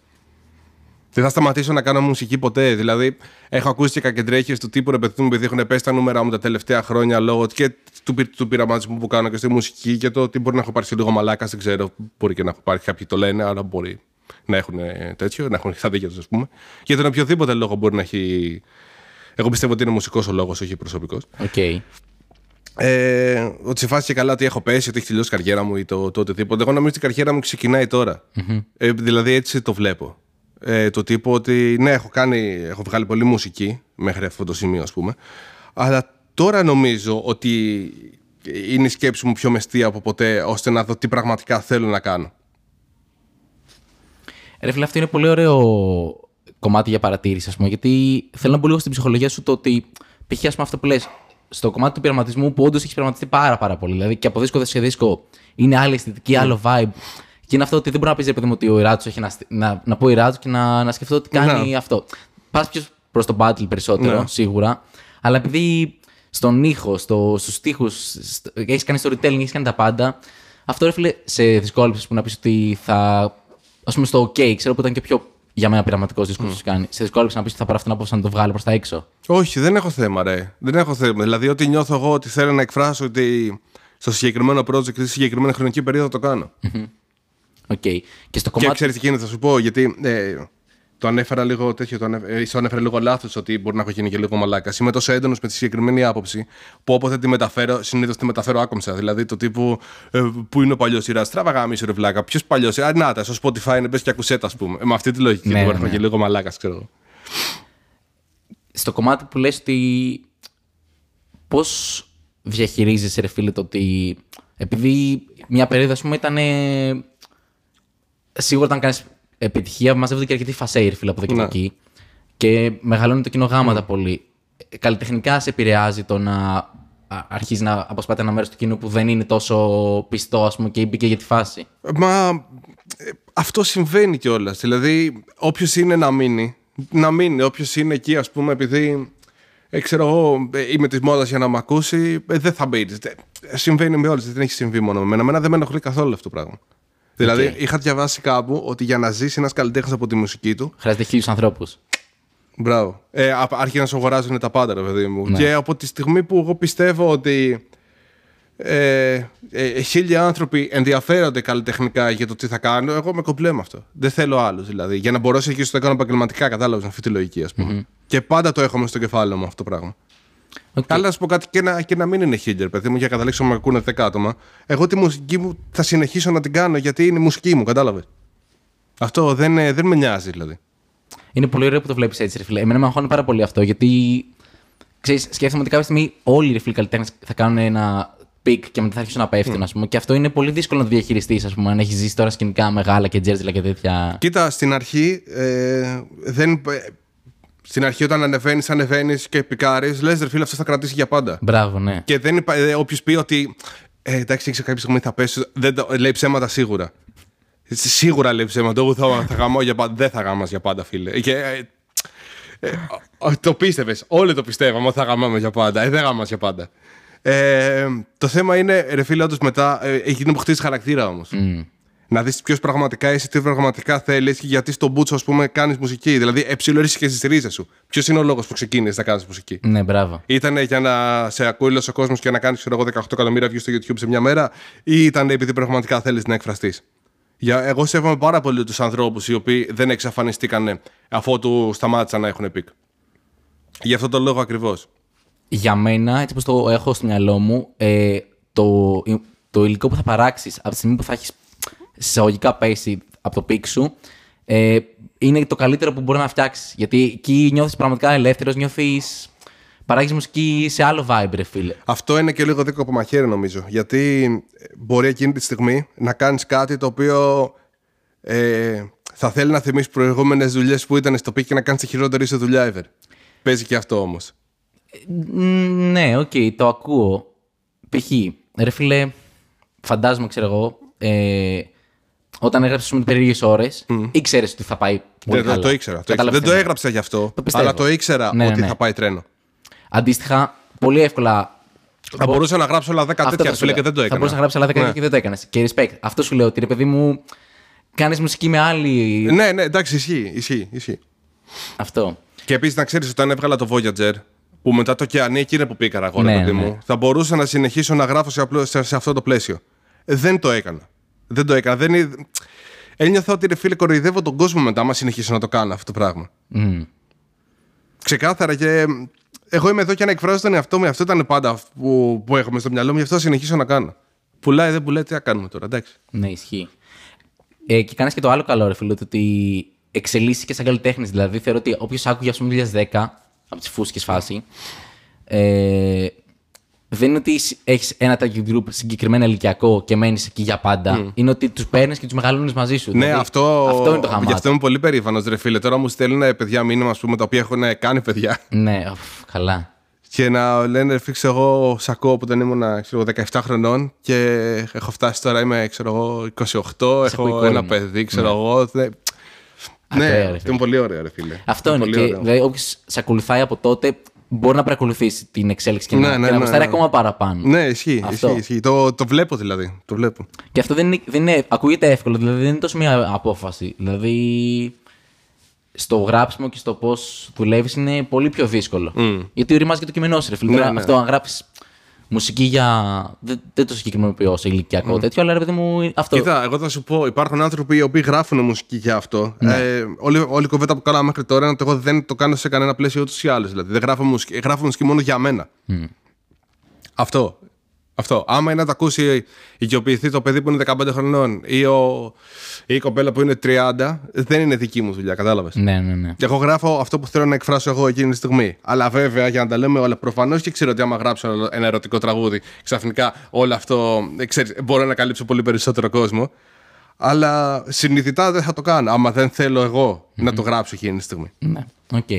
Δεν θα σταματήσω να κάνω μουσική ποτέ. Δηλαδή, έχω ακούσει και κακεντρέχειες του τύπου ρε παιδί μου, επειδή έχουν πέσει τα νούμερα μου τα τελευταία χρόνια λόγω και του, πει- του πειραματισμού που κάνω και στη μουσική και το ότι μπορεί να έχω πάρει λίγο μαλάκα, δεν ξέρω. Μπορεί και να έχω πάρει κάποιοι το λένε, αλλά μπορεί να έχουν ε, τέτοιο, να έχουν τα δίκαια τους, ας πούμε. Για τον οποιοδήποτε λόγο μπορεί να έχει. Εγώ πιστεύω ότι είναι μουσικός ο λόγος, όχι προσωπικός. Οκ. Ε, ότι σε φάση και καλά ότι έχω πέσει, ότι έχει τελειώσει η καριέρα μου ή το, το οτιδήποτε. Εγώ νομίζω ότι η καριέρα μου ξεκινάει τώρα. Ε, δηλαδή έτσι το βλέπω. Ε, το τύπο ότι ναι, έχω, κάνει, έχω βγάλει πολύ μουσική μέχρι αυτό το σημείο, ας πούμε. Αλλά τώρα νομίζω ότι είναι η σκέψη μου πιο μεστή από ποτέ, ώστε να δω τι πραγματικά θέλω να κάνω. Ρε φίλε, αυτό είναι πολύ ωραίο κομμάτι για παρατήρηση, ας πούμε, γιατί θέλω να μπω λίγο στην ψυχολογία σου το ότι π.χ. ας πούμε, αυτό που λες, στο κομμάτι του πειραματισμού που όντως έχει πειραματιστεί πάρα, πάρα πολύ. Δηλαδή και από δίσκο σε δίσκο είναι άλλη αισθητική, άλλο vibe. Και είναι αυτό ότι δεν μπορεί να πει, ρε παιδί μου, ότι ο Ιράτσο έχει να, στ- να, να πω Ιράτσο και να, να σκεφτώ ότι κάνει Ναι. αυτό. Πας πιο προς το battle περισσότερο, Ναι. σίγουρα. Αλλά επειδή στον ήχο, στο, στους τοίχου, έχεις κάνει storytelling, έχεις κάνει τα πάντα. Αυτό ρε φίλε, σε δυσκόλεψες που να πεις ότι θα. Α πούμε στο OK, ξέρω που ήταν και πιο για μένα πειραματικός δίσκο mm. κάνει. Σε δυσκόλεψες να πεις ότι θα πάρω αυτόν από να το βγάλει προς τα έξω. Όχι, δεν έχω θέμα, ρε. Δεν έχω θέμα. Δηλαδή, ό,τι νιώθω εγώ ότι θέλω να εκφράσω ότι στο συγκεκριμένο project ή στη συγκεκριμένη χρονική περίοδο το κάνω. Okay. Και στο κομμάτι. Και ξέρεις τι γίνεται, θα σου πω, γιατί ε, το ανέφερα λίγο τέτοιο, το ανέφερα, ε, το ανέφερα λίγο λάθος ότι μπορεί να έχω γίνει και λίγο μαλάκας. Είμαι τόσο έντονος με τη συγκεκριμένη άποψη που όποτε τη μεταφέρω, συνήθως τη μεταφέρω άκομψα. Δηλαδή το τύπου ε, που είναι ο παλιός σειρά. Τράβαγα μισό ρε βλάκα. Ποιος παλιός. Α, να τα, στο Spotify είναι πες και ακουσέτα, ας πούμε. Ε, με αυτή τη λογική ναι, μπορεί να ναι. και λίγο μαλάκας, ξέρω Στο κομμάτι που λες ότι. Πώς διαχειρίζεσαι, ρε φίλε, το ότι. Επειδή μια περίοδος, ας πούμε, ήταν. Σίγουρα όταν κάνεις επιτυχία μαζεύονται και αρκετοί φασέιρ φίλε από εδώ και ναι. εκεί. Και μεγαλώνει το κοινό γάματα mm. πολύ. Καλλιτεχνικά σε επηρεάζει το να αρχίζει να αποσπάται ένα μέρος του κοινού που δεν είναι τόσο πιστό, ας πούμε, και μπήκε για τη φάση. Μα ε, αυτό συμβαίνει κιόλας. Δηλαδή, όποιος είναι να μείνει, να μείνει. Όποιος είναι εκεί, ας πούμε, επειδή ε, ξέρω εγώ, ε, είμαι της μόδας για να μ' ακούσει, ε, δεν θα μπει. Συμβαίνει με όλε, δεν έχει συμβεί μόνο με μένα. Εμένα δεν με ενοχλεί καθόλου αυτό το πράγμα. Δηλαδή, είχα διαβάσει κάπου ότι για να ζήσει ένας καλλιτέχνης από τη μουσική του. Χρειάζεται χίλιους ανθρώπους. Μπράβο. Ε, άρχισε να σου αγοράζουν τα πάντα, ρε παιδί μου. Ναι. Και από τη στιγμή που εγώ πιστεύω ότι ε, ε, χίλιοι άνθρωποι ενδιαφέρονται καλλιτεχνικά για το τι θα κάνω, εγώ με κομπλέ με αυτό. Δεν θέλω άλλους δηλαδή. Για να μπορέσω εκεί στο κάνω επαγγελματικά, κατάλαβες αυτή τη λογική, ας πούμε. Mm-hmm. Και πάντα το έχω στο κεφάλαιο μου αυτό το πράγμα. Okay. Αλλά να σου πω κάτι και να, και να μην είναι χίλιοι, ρε παιδί μου, για να καταλήξω να με ακούνε 10 άτομα. Εγώ τη μουσική μου θα συνεχίσω να την κάνω γιατί είναι η μουσική μου, κατάλαβες. Αυτό δεν, δεν με νοιάζει δηλαδή. Είναι πολύ ωραίο που το βλέπεις έτσι, ρε φίλε. Εμένα με αγχώνει πάρα πολύ αυτό γιατί. Ξέρεις, σκέφτομαι ότι κάποια στιγμή όλοι οι φίλοι καλλιτέχνες θα κάνουν ένα peak και μετά θα αρχίσουν να πέφτουν, mm. ας πούμε. Και αυτό είναι πολύ δύσκολο να το διαχειριστείς, ας πούμε, αν έχεις ζήσει τώρα σκηνικά μεγάλα και τζέρτζελα και τέτοια. Κοίτα, στην αρχή ε, δεν, στην αρχή, όταν ανεβαίνεις, ανεβαίνεις και πικάρεις, λες ρε φίλε, αυτό θα κρατήσει για πάντα. Μπράβο, ναι. Και δεν υπά... Ε, όποιος πει ότι. Ε, εντάξει, ήξερα κάποια στιγμή θα πέσει. Δεν το... Λέει ψέματα σίγουρα. Σίγουρα λέει ψέματα. Εγώ θα, θα γαμώ για πάντα. Δεν θα γαμά για πάντα, φίλε. Και, ε, ε, το πίστευες. Όλοι το πιστεύαμε ότι θα γαμάμε για πάντα. Ε, δεν γαμά για πάντα. Ε, το θέμα είναι, ρε φίλε, όντως μετά ε, έχει γίνει που χτίσει χαρακτήρα όμως. Mm να δεις ποιος πραγματικά είσαι, τι πραγματικά θέλεις και γιατί στον Μπούτσο, ας πούμε, κάνεις μουσική. Δηλαδή, εψιλωρίσει και στι ρίζε σου. Ποιος είναι ο λόγος που ξεκίνησες να κάνεις μουσική; Ναι, μπράβο. Ήταν για να σε ακούει ο κόσμος και να κάνεις, ξέρω εγώ, 18 εκατομμύρια views στο YouTube σε μια μέρα, ή ήταν επειδή πραγματικά θέλεις να εκφραστείς; Για, εγώ σέβομαι πάρα πολύ τους ανθρώπους οι οποίοι δεν εξαφανιστήκαν αφότου σταμάτησαν να έχουν peak. Γι' αυτό το λόγο ακριβώς. Για μένα, έτσι όπως το έχω στο μυαλό μου, ε, το, το υλικό που θα παράξεις από τη στιγμή που θα έχεις σε εισαγωγικά πέσει από το peak σου, ε, είναι το καλύτερο που μπορεί να φτιάξεις. Γιατί εκεί νιώθεις πραγματικά ελεύθερος, νιώθεις. Παράγεις μουσική σε άλλο vibe, ρε φίλε. Αυτό είναι και λίγο δίκοπο μαχαίρι, νομίζω. Γιατί μπορεί εκείνη τη στιγμή να κάνεις κάτι το οποίο ε, θα θέλει να θυμίσεις προηγούμενες δουλειές που ήταν στο peak και να κάνεις τη χειρότερη σου δουλειά ever. Παίζει και αυτό όμως. ναι, OK, okay, το ακούω. Π.χ. ρε φίλε, φαντάζομαι, ξέρω εγώ, ε, όταν έγραψες με περίεργες ώρες, mm. ήξερε ότι θα πάει πολύ δεν, καλά. Το ήξερα. Το Δεν το έγραψα γι' αυτό, το αλλά το ήξερα ναι, ότι ναι. θα πάει τρένο. Αντίστοιχα, πολύ εύκολα. Θα μπορούσα να γράψω άλλα 10 τέτοια φίλε και δεν το έκανα. Θα μπορούσα να γράψω άλλα 10 τέτοια ναι. και δεν το έκανε. Και respect. Αυτό σου λέω ότι ρε παιδί μου, κάνεις μουσική με άλλη. Ναι, ναι, εντάξει, ισχύει. ισχύει, ισχύει. Αυτό. Και επίσης να ξέρεις, όταν έβγαλα το Voyager, που μετά το Κεανί εκεί είναι που πήκαρα εγώ, ναι, παιδί ναι. μου, θα μπορούσα να συνεχίσω να γράφω σε, σε αυτό το πλαίσιο. Δεν το έκανα. Δεν το έκανα. Δεν... Ένιωθα ότι ρε φίλε κοροϊδεύω τον κόσμο μετά, άμα συνεχίσω να το κάνω αυτό το πράγμα. Mm. Ξεκάθαρα και εγώ είμαι εδώ και να εκφράζω τον εαυτό μου. Αυτό ήταν πάντα που, που έχουμε στο μυαλό μου, γι' αυτό συνεχίσω να κάνω. Πουλάει, δεν πουλάει, τι θα κάνουμε τώρα, εντάξει. Ναι, ισχύει. Ε, και κάνεις και το άλλο καλό, ρε φίλε, ότι εξελίσσει και σαν καλλιτέχνης. Δηλαδή, θεωρώ ότι όποιος άκουγε, ας πούμε, 2010, από τις φούσκες φάση, ε, δεν είναι ότι έχεις ένα τέτοιο group συγκεκριμένα ηλικιακό και μένεις εκεί για πάντα. Είναι ότι τους παίρνεις και τους μεγαλώνεις μαζί σου. Ναι, δηλαδή, αυτό, αυτό είναι το χαμάτι. Γι' αυτό είμαι πολύ περήφανος, ρε φίλε. Τώρα μου στέλνουν παιδιά μήνυμα, ας πούμε, τα οποία έχουν κάνει παιδιά. Ναι, καλά. Και να λένε, φίξε εγώ σακό που δεν ήμουν ξέρω, 17 χρονών και έχω φτάσει τώρα, είμαι ξέρω, εγώ, 28, έχω ένα παιδί, ξέρω ναι. εγώ. Ναι, αυτό είναι πολύ ωραίο, ρε φίλε. Αυτό είναι. Και, δηλαδή, όποιος σε ακολουθάει από τότε, μπορεί να παρακολουθήσει την εξέλιξη και, ναι, να, ναι, και να ναι, ναι. ακόμα παραπάνω. Ναι, ισχύει. ισχύει, ισχύει. Το, το βλέπω δηλαδή. Το βλέπω. Και αυτό δεν είναι, δεν είναι, ακούγεται εύκολο, δηλαδή δεν είναι τόσο μια απόφαση. Δηλαδή. στο γράψιμο και στο πώς δουλεύεις είναι πολύ πιο δύσκολο. Γιατί οριμάζει και το κείμενό σου, ρε φίλε. Τώρα, ναι. Αυτό, αν γράψει μουσική για. Δεν, δεν το συγκεκριμενοποιώ σε ηλικιακό τέτοιο, αλλά ρε παιδί μου. Αυτό. Κοίτα, εγώ θα σου πω, υπάρχουν άνθρωποι οι οποίοι γράφουν μουσική για αυτό. Ε, όλη, όλη η κουβέντα που κάναμε μέχρι τώρα είναι ότι εγώ δεν το κάνω σε κανένα πλαίσιο ούτως ή άλλως. Δηλαδή, δεν γράφω μουσική, γράφω μουσική μόνο για μένα. Αυτό. Αυτό. Άμα είναι να το ακούσει, οικειοποιηθεί το παιδί που είναι 15 χρονών ή, ο, ή η κοπέλα που είναι 30, δεν είναι δική μου δουλειά, κατάλαβες; Ναι, ναι, ναι. Και εγώ γράφω αυτό που θέλω να εκφράσω εγώ εκείνη τη στιγμή. Αλλά βέβαια, για να τα λέμε όλα, προφανώς και ξέρω ότι άμα γράψω ένα ερωτικό τραγούδι, ξαφνικά όλο αυτό. ε, Ξέρεις, μπορώ να καλύψω πολύ περισσότερο κόσμο. Αλλά συνειδητά δεν θα το κάνω. Άμα δεν θέλω εγώ να το γράψω εκείνη τη στιγμή. Ναι, οκ.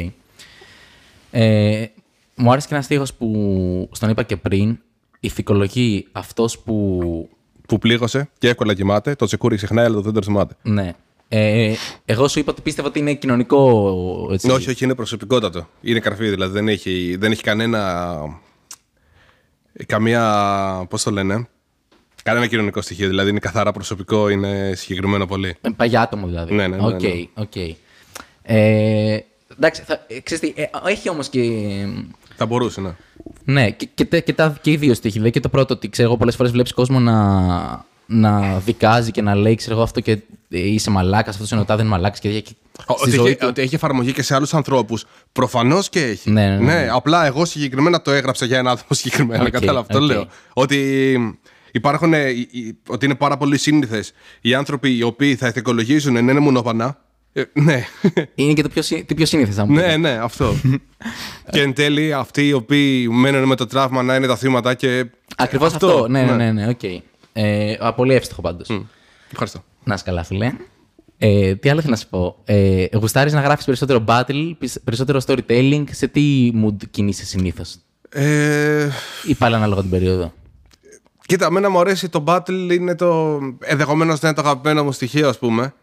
Ε, μου άρεσε και ένας στίχος που στον είπα και πριν. Ηθικολογεί αυτός που... Που πλήγωσε και εύκολα κοιμάται, το τσεκούρι ξεχνάει, αλλά το δεν το θυμάται. Ναι. Ε, εγώ σου είπα ότι πίστευα ότι είναι κοινωνικό... Έτσι. Όχι, όχι, είναι προσωπικότατο. Είναι καρφί, δηλαδή δεν έχει, δεν έχει κανένα. Καμία. Πώς το λένε. Κανένα κοινωνικό στοιχείο. Δηλαδή είναι καθαρά προσωπικό, είναι συγκεκριμένο πολύ. Ε, Πάει για άτομο δηλαδή. Ναι, ναι, ναι, Οκ, ναι. οκ. Ε, εντάξει, θα, ε, ξέρεις τι, ε, έχει όμως και... Θα μπορούσε, ναι. Ναι, και, και, τε- και, τα, και οι δύο στοιχεία. Δηλαδή και το πρώτο, ότι ξέρω εγώ, πολλές φορές βλέπεις κόσμο να, να δικάζει και να λέει, ξέρω εγώ, αυτό και ε, είσαι μαλάκας, αυτός είναι ο τάδε μαλάκας και, και στη Ότι ζωή έχει, του. ότι έχει εφαρμογή και σε άλλους ανθρώπους. Προφανώς και έχει. Ναι, ναι, ναι. απλά εγώ συγκεκριμένα το έγραψα για ένα άτομο συγκεκριμένα. Οκ, Κατάλαβα αυτό οκ. λέω. Ότι υπάρχουν. ε, οι- οι- Ότι είναι πάρα πολύ σύνηθες οι άνθρωποι οι οποίοι θα ηθικολογήσουν ναι, είναι μονόπαντα. Ε, ναι. Είναι και το πιο, συ- τι πιο σύνηθες, θα μου ναι, πεις. ναι, αυτό. και εν τέλει αυτοί οι οποίοι μένουν με το τραύμα να είναι τα θύματα και. Ακριβώς αυτό. Ναι, ναι, ναι, ναι, οκ. Ε, α, πολύ εύστοχο πάντως. Ευχαριστώ. Να είσαι καλά, φίλε. Ε, τι άλλο θέλω να σου πω. Ε, Γουστάρεις να γράφεις περισσότερο battle, πισ- περισσότερο storytelling. Σε τι mood κινείσαι συνήθως, Ε, ή πάλι ανάλογα την περίοδο; Κοίτα, εμένα μου αρέσει το battle, είναι το. ενδεχομένως να είναι το αγαπημένο μου στοιχείο, ας πούμε.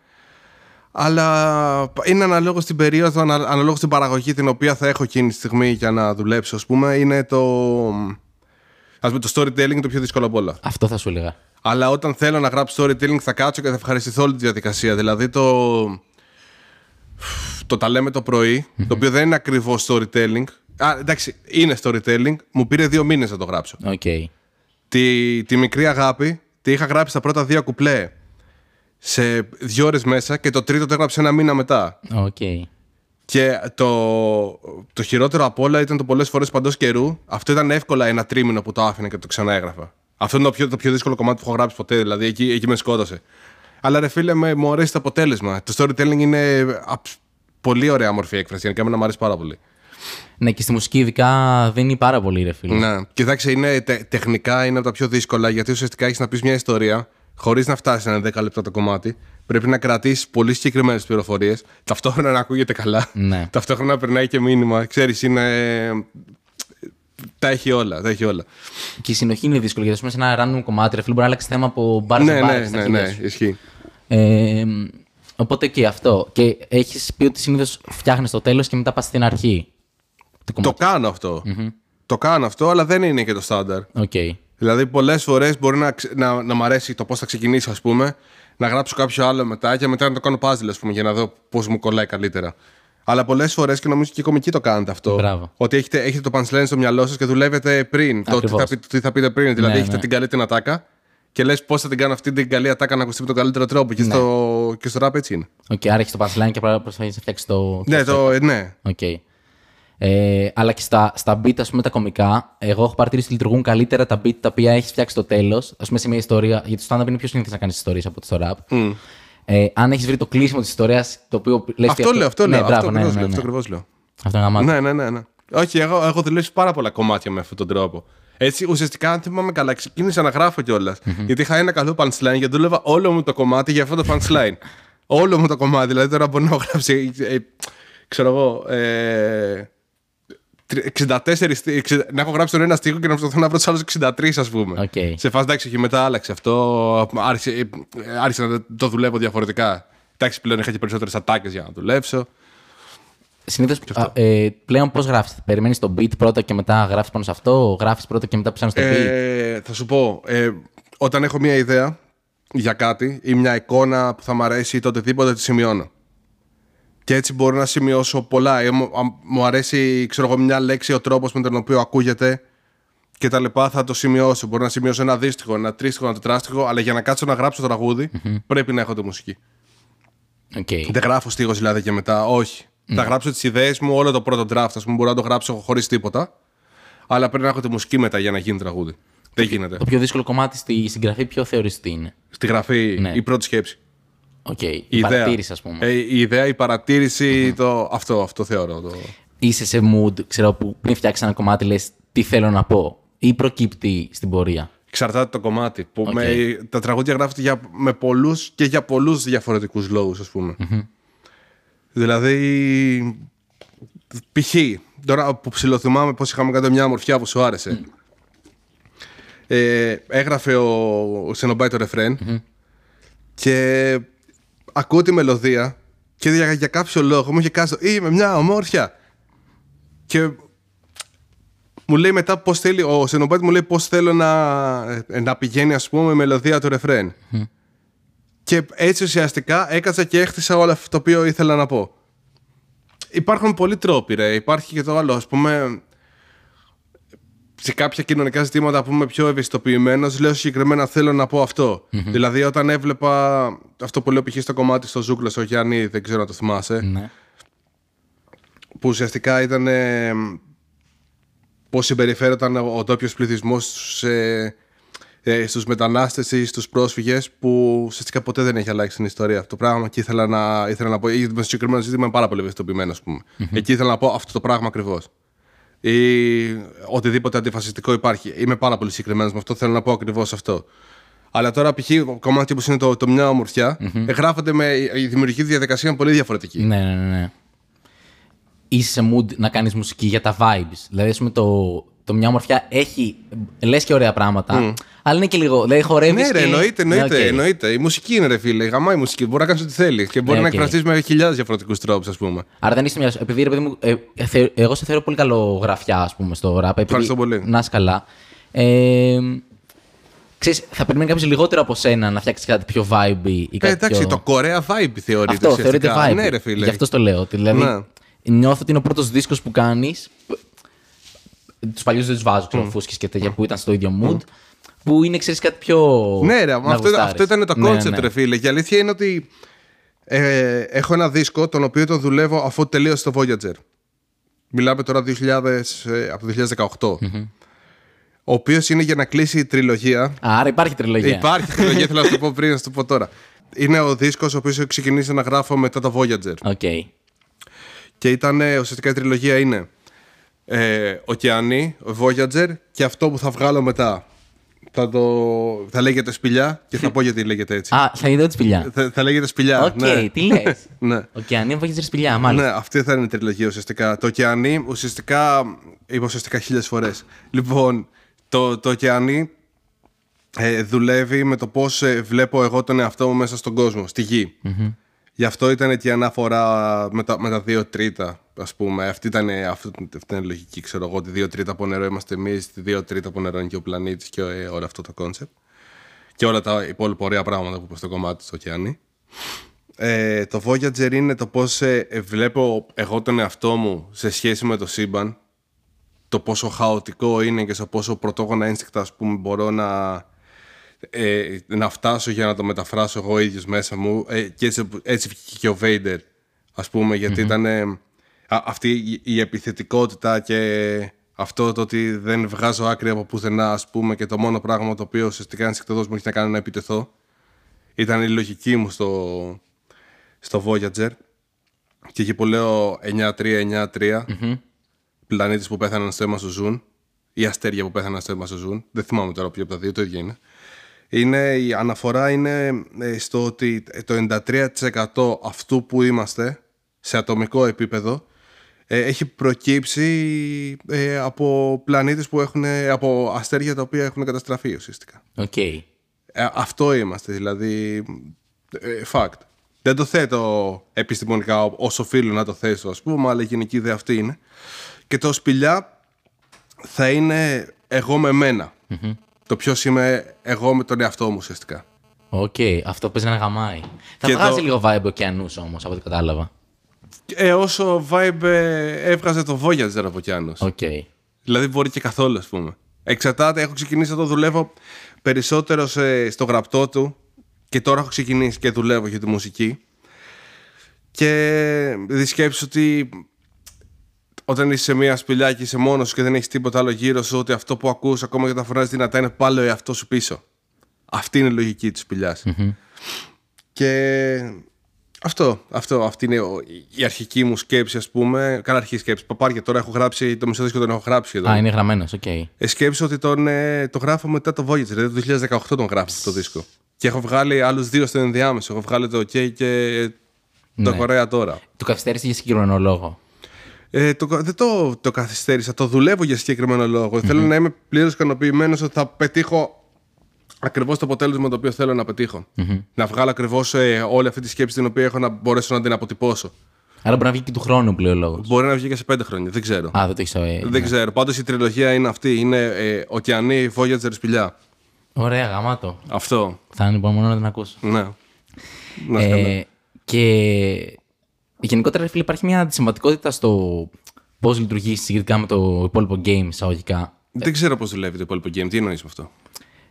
Αλλά είναι αναλόγως στην περίοδο, ανα- αναλόγως στην παραγωγή την οποία θα έχω εκείνη τη στιγμή για να δουλέψω, ας πούμε. Είναι το. Α πούμε, το storytelling είναι το πιο δύσκολο από όλα. Αυτό θα σου έλεγα. Αλλά όταν θέλω να γράψω storytelling θα κάτσω και θα ευχαριστηθώ όλη τη διαδικασία. Δηλαδή το. Το τα λέμε το πρωι το οποίο δεν είναι ακριβώς storytelling. Α, εντάξει, είναι storytelling. Μου πήρε δύο μήνες να το γράψω. Οκ. Τη, τη μικρή αγάπη τη είχα γράψει τα πρώτα δύο κουπλέ σε δύο ώρες μέσα και το τρίτο το έγραψε ένα μήνα μετά. Οκ. Και το, το χειρότερο απ' όλα ήταν το πολλές φορές παντός καιρού. Αυτό ήταν εύκολα ένα τρίμηνο που το άφηνα και το ξαναέγραφα. Αυτό είναι το πιο, το πιο δύσκολο κομμάτι που έχω γράψει ποτέ. Δηλαδή εκεί, εκεί με σκότωσε. Αλλά ρε φίλε, με, μου αρέσει το αποτέλεσμα. Το storytelling είναι αψ- πολύ ωραία μορφή έκφραση. Γενικά εμένα μου αρέσει πάρα πολύ. Ναι, και στη μουσική ειδικά δίνει πάρα πολύ, ρε φίλε. Ναι. Κοιτάξτε, είναι, τε- τεχνικά είναι από τα πιο δύσκολα γιατί ουσιαστικά έχεις να πεις μια ιστορία χωρίς να φτάσει ένα 10 λεπτό το κομμάτι. Πρέπει να κρατήσεις πολύ συγκεκριμένες πληροφορίες. Ταυτόχρονα να ακούγεται καλά. Ναι. Ταυτόχρονα να περνάει και μήνυμα. Ξέρεις, είναι. Τα έχει όλα. Τα έχει όλα. Και η συνοχή είναι δύσκολη γιατί, ας πούμε, σε ένα random κομμάτι, ρε φίλε, μπορεί να αλλάξει θέμα από μπαρ σε ναι, μπαρ. ναι, στα ναι, χίλια ναι, σου. ισχύει. Ε, οπότε και αυτό. Και έχεις πει ότι συνήθως φτιάχνεις το τέλος και μετά πας στην αρχή. Το Το κομμάτι. κάνω αυτό. Το κάνω αυτό, αλλά δεν είναι και το στάνταρ. Οκ. Δηλαδή, πολλές φορές μπορεί να, ξε- να, να μ' αρέσει το πώς θα ξεκινήσει, ας πούμε, να γράψω κάποιο άλλο μετά και μετά να το κάνω παζλ, ας πούμε, για να δω πώς μου κολλάει καλύτερα. Αλλά πολλές φορές και νομίζω και οι κομικοί το κάνετε αυτό. Μπράβο. Ότι έχετε, έχετε το punchline στο μυαλό σας και δουλεύετε πριν. Το τι Ακριβώς. θα, πει- τι θα πείτε πριν. Δηλαδή, Ναι, έχετε ναι. την καλή την ατάκα και λες πώς θα την κάνω αυτή την καλή ατάκα να ακουστεί με τον καλύτερο τρόπο. Ναι. Και, στο, και στο rap έτσι είναι. Οκ, άρα έχεις το punchline και απλά προσπαθείς να φτιάξεις το. Ναι, το, ε, ναι. Οκ. Ε, αλλά και στα, στα bit, ας πούμε, τα κομικά, εγώ έχω παρατηρήσει ότι λειτουργούν καλύτερα τα bit τα οποία έχεις φτιάξει στο τέλος. Α πούμε, σε μια ιστορία. Γιατί στο stand-up είναι πιο συνήθι να κάνεις ιστορίες από το στο rap. Ε, αν έχεις βρει το κλείσιμο της ιστορίας, το οποίο λες. Αυτό λέω, αυτό ναι, λέω. Μπράβο, αυτό ναι, ακριβώς ναι, λέω, ναι. αυτό ακριβώς λέω. Αυτό είναι γαμάτο. Ναι, ναι, ναι, ναι. Όχι, εγώ έχω δουλέψει πάρα πολλά κομμάτια με αυτόν τον τρόπο. Έτσι, ουσιαστικά, αν θυμάμαι καλά, ξεκίνησα να γράφω κιόλας. Γιατί είχα ένα καλό punchline και δούλευα όλο μου το κομμάτι για αυτό το punchline. όλο μου το κομμάτι. Δηλαδή, τώρα μπορώ να γράψει. ε, ξέρω εγώ. Ε, 64, στί- 60 να έχω γράψει τον ένα στίχο και να προσπαθώ να βρω τους άλλους 63, ας πούμε. Οκ. Σε φάση εντάξει, και μετά άλλαξε αυτό. Άρχισε, ε, άρχισα να το δουλεύω διαφορετικά. Εντάξει, πλέον είχα και περισσότερες ατάκες για να δουλέψω. Συνήθως ε, πλέον πώς γράφεις; Περιμένεις το beat πρώτα και μετά γράφεις πάνω σε αυτό. Γράφεις πρώτα και μετά ψάχνεις το beat; Ε, θα σου πω, ε, όταν έχω μια ιδέα για κάτι ή μια εικόνα που θα μ' αρέσει ή το οτιδήποτε τη σημειώνω. Και έτσι μπορώ να σημειώσω πολλά. Ε, μου, α- μου αρέσει, ξέρω εγώ, μια λέξη, ο τρόπος με τον οποίο ακούγεται και τα λοιπά. Θα το σημειώσω. Μπορώ να σημειώσω ένα δύστιχο, ένα τρίστιχο, ένα τετράστιχο, αλλά για να κάτσω να γράψω τραγούδι, πρέπει να έχω τη μουσική. Οκ. Δεν γράφω στίχος δηλαδή και μετά, όχι. Θα γράψω τις ιδέες μου, όλο το πρώτο draft, ας πούμε, μπορώ να το γράψω χωρίς τίποτα. Αλλά πρέπει να έχω τη μουσική μετά για να γίνει τραγούδι. Δεν γίνεται. Το πιο δύσκολο κομμάτι στη συγγραφή, ποιο θεωρείς ότι είναι. Στη γραφή, Ναι. η πρώτη σκέψη. Οκ. Η, Η ιδέα. παρατήρηση, ας πούμε. Ε, η ιδέα, η παρατήρηση, το... αυτό, αυτό θεωρώ. Το... Είσαι σε mood, ξέρω, που πριν φτιάξεις ένα κομμάτι, λες τι θέλω να πω. Ή προκύπτει στην πορεία. Εξαρτάται το κομμάτι. Που Οκ. με, τα τραγούδια γράφονται για, με πολλούς και για πολλούς διαφορετικούς λόγους, ας πούμε. Δηλαδή, π.χ. τώρα που ψιλοθυμάμαι πώ είχαμε κάνει μια μορφιά που σου άρεσε. Ε, έγραφε ο, ο Σενομπάι το ρεφρεν και ακούω τη μελωδία και για, για κάποιο λόγο μου είχε κάνει το «Είμαι μια ομόρφια» και μου λέει μετά πώς θέλει, ο Σενομπάιτ μου λέει πώς θέλω να, ε, να πηγαίνει ας πούμε η μελωδία του ρεφρέν. Και έτσι ουσιαστικά έκατσα και έχτισα όλο αυτό το οποίο ήθελα να πω. Υπάρχουν πολλοί τρόποι ρε, υπάρχει και το άλλο ας πούμε σε κάποια κοινωνικά ζητήματα που είμαι πιο ευαισθητοποιημένος, λέω συγκεκριμένα θέλω να πω αυτό. Δηλαδή, όταν έβλεπα αυτό που λέω π.χ. στο κομμάτι στο Ζούκλο, στο Γιάννη, δεν ξέρω αν το θυμάσαι Ναι. που ουσιαστικά ήταν ε, πώς συμπεριφέρονταν ο, ο ντόπιο πληθυσμός στους, ε, ε, στους μετανάστες ή στους πρόσφυγες που ουσιαστικά ποτέ δεν έχει αλλάξει την ιστορία αυτό το πράγμα και ήθελα να, ήθελα να πω, ή με συγκεκριμένο ζήτημα είμαι πάρα πολύ ευαισθητοποιημένος ας πούμε. Εκεί ήθελα να πω αυτό το πράγμα ακριβώς. Ή οτιδήποτε αντιφασιστικό υπάρχει. Είμαι πάρα πολύ συγκεκριμένος με αυτό, θέλω να πω ακριβώς αυτό. Αλλά τώρα, π.χ. κομμάτι που είναι το, το μια ομορφιά, γράφονται με η δημιουργική διαδικασία πολύ διαφορετική. Ναι, ναι, ναι, ναι. Είσαι σε mood να κάνεις μουσική για τα vibes. Δηλαδή, ας πούμε, το, το μια ομορφιά έχει. λες και ωραία πράγματα, αλλά είναι και λίγο. Δηλαδή, χορεύεις. Ναι, ρε, και... εννοείται, Ναι, εννοείται, οκ. εννοείται. Η μουσική είναι, ρε φίλε. Γαμάει η μουσική. Μπορεί να κάνεις ό,τι θέλεις. Και μπορεί Ναι, να οκ. εκφραστείς με χιλιάδες διαφορετικούς τρόπους, ας πούμε. Άρα δεν είσαι μια. Επειδή ρε παιδί μου, ε, ε, θε- εγώ σε θεωρώ πολύ καλό γραφιά, ας πούμε, στο rap. Επειδή, Ευχαριστώ πολύ. Να είσαι καλά. Ε, ξέρεις, θα περιμένει κάποιος λιγότερο από σένα να φτιάξει κάτι πιο vibe ή Ε, κάτι εντάξει, πιο... το Korea vibe θεωρείται. Αυτό θεωρείται ουσιαστικά. vibe. Ναι, ρε φίλε. Γι' αυτό το λέω. ότι Δηλαδή, Ναι. νιώθω ότι είναι ο πρώτος δίσκος που κάνεις. Τους παλιούς δεν τους βάζω, ξέρω, φούσκες και τέτοια που ήταν στο ίδιο mood. Που είναι, ξέρεις, κάτι πιο. Ναι, ρε, να αυτό, γουστάρεις. αυτό ήταν το Ναι, concept, ναι. ρε φίλε. Και η αλήθεια είναι ότι ε, έχω ένα δίσκο τον οποίο το δουλεύω αφού τελείωσε το Voyager. Μιλάμε τώρα 2000, ε, από το 2018. Ο οποίος είναι για να κλείσει η τριλογία Άρα υπάρχει τριλογία. Υπάρχει τριλογία, θέλω να σου το πω πριν, να σου το πω τώρα. Είναι ο δίσκος ο οποίος έχω ξεκινήσει να γράφω μετά το Voyager. Οκ. Και ήταν ε, ουσιαστικά η τριλογία είναι ε, Ωκεανή, Voyager και αυτό που θα βγάλω μετά. Θα, το, θα λέγεται Σπηλιά και θα πω γιατί λέγεται έτσι. Α, θα είδω τη σπηλιά. θα, θα λέγεται Σπηλιά. Οκ, ναι. τι λες. ναι. Ωκεανή Voyager σπηλιά, μάλιστα. Ναι, αυτή θα είναι η τριλογία ουσιαστικά. Το Ωκεανή ουσιαστικά. Είπα ουσιαστικά χίλιες φορές. Λοιπόν, το, το Ωκεανή ε, δουλεύει με το πώς βλέπω εγώ τον εαυτό μου μέσα στον κόσμο, στη γη. Γι' αυτό ήταν και η αναφορά με τα, με τα δύο τρίτα, ας πούμε. Αυτή ήταν, αυτή, αυτή είναι η λογική, ξέρω εγώ. Ότι δύο τρίτα από νερό είμαστε εμείς, δύο τρίτα από νερό είναι και ο πλανήτης και ε, όλο αυτό το κόνσεπτ. Και όλα τα υπόλοιπα ωραία πράγματα που είπα στο κομμάτι στο Ωκεανή. Ε, το Voyager είναι το πώς ε, ε, βλέπω εγώ τον εαυτό μου σε σχέση με το σύμπαν το πόσο χαοτικό είναι και σε πόσο πρωτόγωνα ένστικτα ας πούμε μπορώ να, ε, να φτάσω για να το μεταφράσω εγώ ίδιος μέσα μου ε, και έτσι, έτσι βγήκε και ο Vader ας πούμε γιατί ήταν ε, α- αυτή η, η επιθετικότητα και αυτό το ότι δεν βγάζω άκρη από πουθενά ας πούμε και το μόνο πράγμα το οποίο ουσιαστικά ενστικτοδός μου έχει να κάνει να επιτεθώ ήταν η λογική μου στο, στο Voyager. Και εκεί που λέω 9-3-9-3 πλανήτες που πέθαναν στο αίμα σου ζουν ή αστέρια που πέθαναν στο αίμα σου ζουν δεν θυμάμαι τώρα ποιο από τα δύο το ίδιο είναι είναι, η αναφορά είναι ε, στο ότι το 93% αυτού που είμαστε σε ατομικό επίπεδο ε, έχει προκύψει ε, από πλανήτες που έχουν, από αστέρια τα οποία έχουν καταστραφεί ουσιαστικά. Οκ. Ε, αυτό είμαστε, δηλαδή. Ε, fact. Δεν το θέτω επιστημονικά ό- όσο οφείλω να το θέσω, ας πούμε, αλλά η γενική ιδέα αυτή είναι. Και το σπηλιά θα είναι εγώ με μενα Το ποιος είμαι εγώ με τον εαυτό μου ουσιαστικά. Οκ. Αυτό παίζει να γαμάει. Θα Και βγάζει το- λίγο vibe ωκεανού όμως, από ό,τι κατάλαβα. Ε, όσο vibe ε, έβγαζε το Voyager από Ωκεανό. Οκ. Δηλαδή μπορεί και καθόλου, ας πούμε. Εξαρτάται, έχω ξεκινήσει να το δουλεύω περισσότερο σε- στο γραπτό του και τώρα έχω ξεκινήσει και δουλεύω για τη μουσική. Και δηλαδή σκέψου ότι όταν είσαι σε μια σπηλιά και είσαι μόνος σου και δεν έχεις τίποτα άλλο γύρω σου, ότι αυτό που ακούς ακόμα και όταν φωνάζεις δυνατά είναι πάλι ο εαυτός σου πίσω. Αυτή είναι η λογική της σπηλιάς. Και αυτό, αυτό, αυτή είναι ο- η αρχική μου σκέψη, ας πούμε. Καλά, αρχική σκέψη. Παπάρια τώρα έχω γράψει το μισό δίσκο, τον έχω γράψει εδώ. Α, είναι γραμμένος. Οκ. Ε, σκέψου ότι τον, ε, το γράφω μετά το Voyager, δηλαδή το 2018 τον γράφω αυτό το δίσκο. Και έχω βγάλει άλλους δύο στο ενδιάμεσο. Έχω βγάλει το OK και το Ναι. Κορέα τώρα. Του καθυστέρησε για συγκεκριμένο λόγο. Ε, το, δεν το, το καθυστέρησα. Το δουλεύω για συγκεκριμένο λόγο. Θέλω να είμαι πλήρως ικανοποιημένος ότι θα πετύχω ακριβώς το αποτέλεσμα το οποίο θέλω να πετυχω Να βγάλω ακριβώς όλη αυτή τη σκέψη την οποία έχω να μπορέσω να την αποτυπώσω. Άρα μπορεί να βγει και του χρόνου πλέον λόγος. Μπορεί να βγει και σε πέντε χρόνια, δεν ξέρω. Α, δεν το έχεις. Ε, Δεν ξέρω. Πάντως η τριλογία είναι αυτή. Είναι ε, ωκεανή, Voyager, σπηλιά. Ωραία, γαμάτο. Αυτό. Θα ανυπομονώ να την ακούσω. Ναι. Να είσαι καλά. Ε, και γενικότερα, ρε φίλε, υπάρχει μια αντισυμβατικότητα στο πώς λειτουργείς σχετικά με το υπόλοιπο game εισαγωγικά. Δεν ξέρω πώς δουλεύει το υπόλοιπο game. Τι εννοείς με αυτό;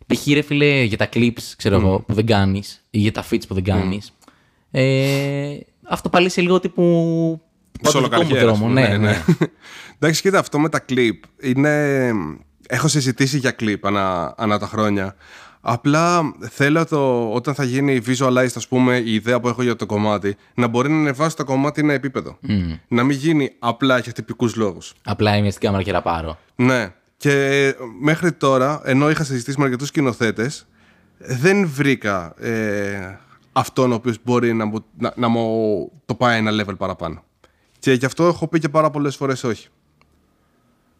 Π.χ. ρε φίλε, για τα clips, ξέρω εγώ, που δεν κάνεις ή για τα feeds που δεν κάνεις. Ε, αυτό πάλι σε λίγο τύπου. πάω το δικό μου Σολοκαριέρα, ας δρόμο. πούμε. Ναι, ναι. Εντάξει, κοίτα, αυτό με τα κλιπ είναι. Έχω συζητήσει για κλιπ ανά, ανά τα χρόνια. Απλά θέλω το, όταν θα γίνει visualized, ας πούμε, η ιδέα που έχω για το κομμάτι, να μπορεί να ανεβάσει το κομμάτι ένα επίπεδο. Να μην γίνει απλά για τυπικούς λόγους. Απλά είμαι στην κάμερα και να πάρω. Ναι. Και μέχρι τώρα, ενώ είχα συζητήσει με αρκετούς σκηνοθέτες, δεν βρήκα ε, αυτόν ο οποίος μπορεί να, μου- να, να μου το πάει ένα level παραπάνω. Και γι' αυτό έχω πει και πάρα πολλές φορές όχι.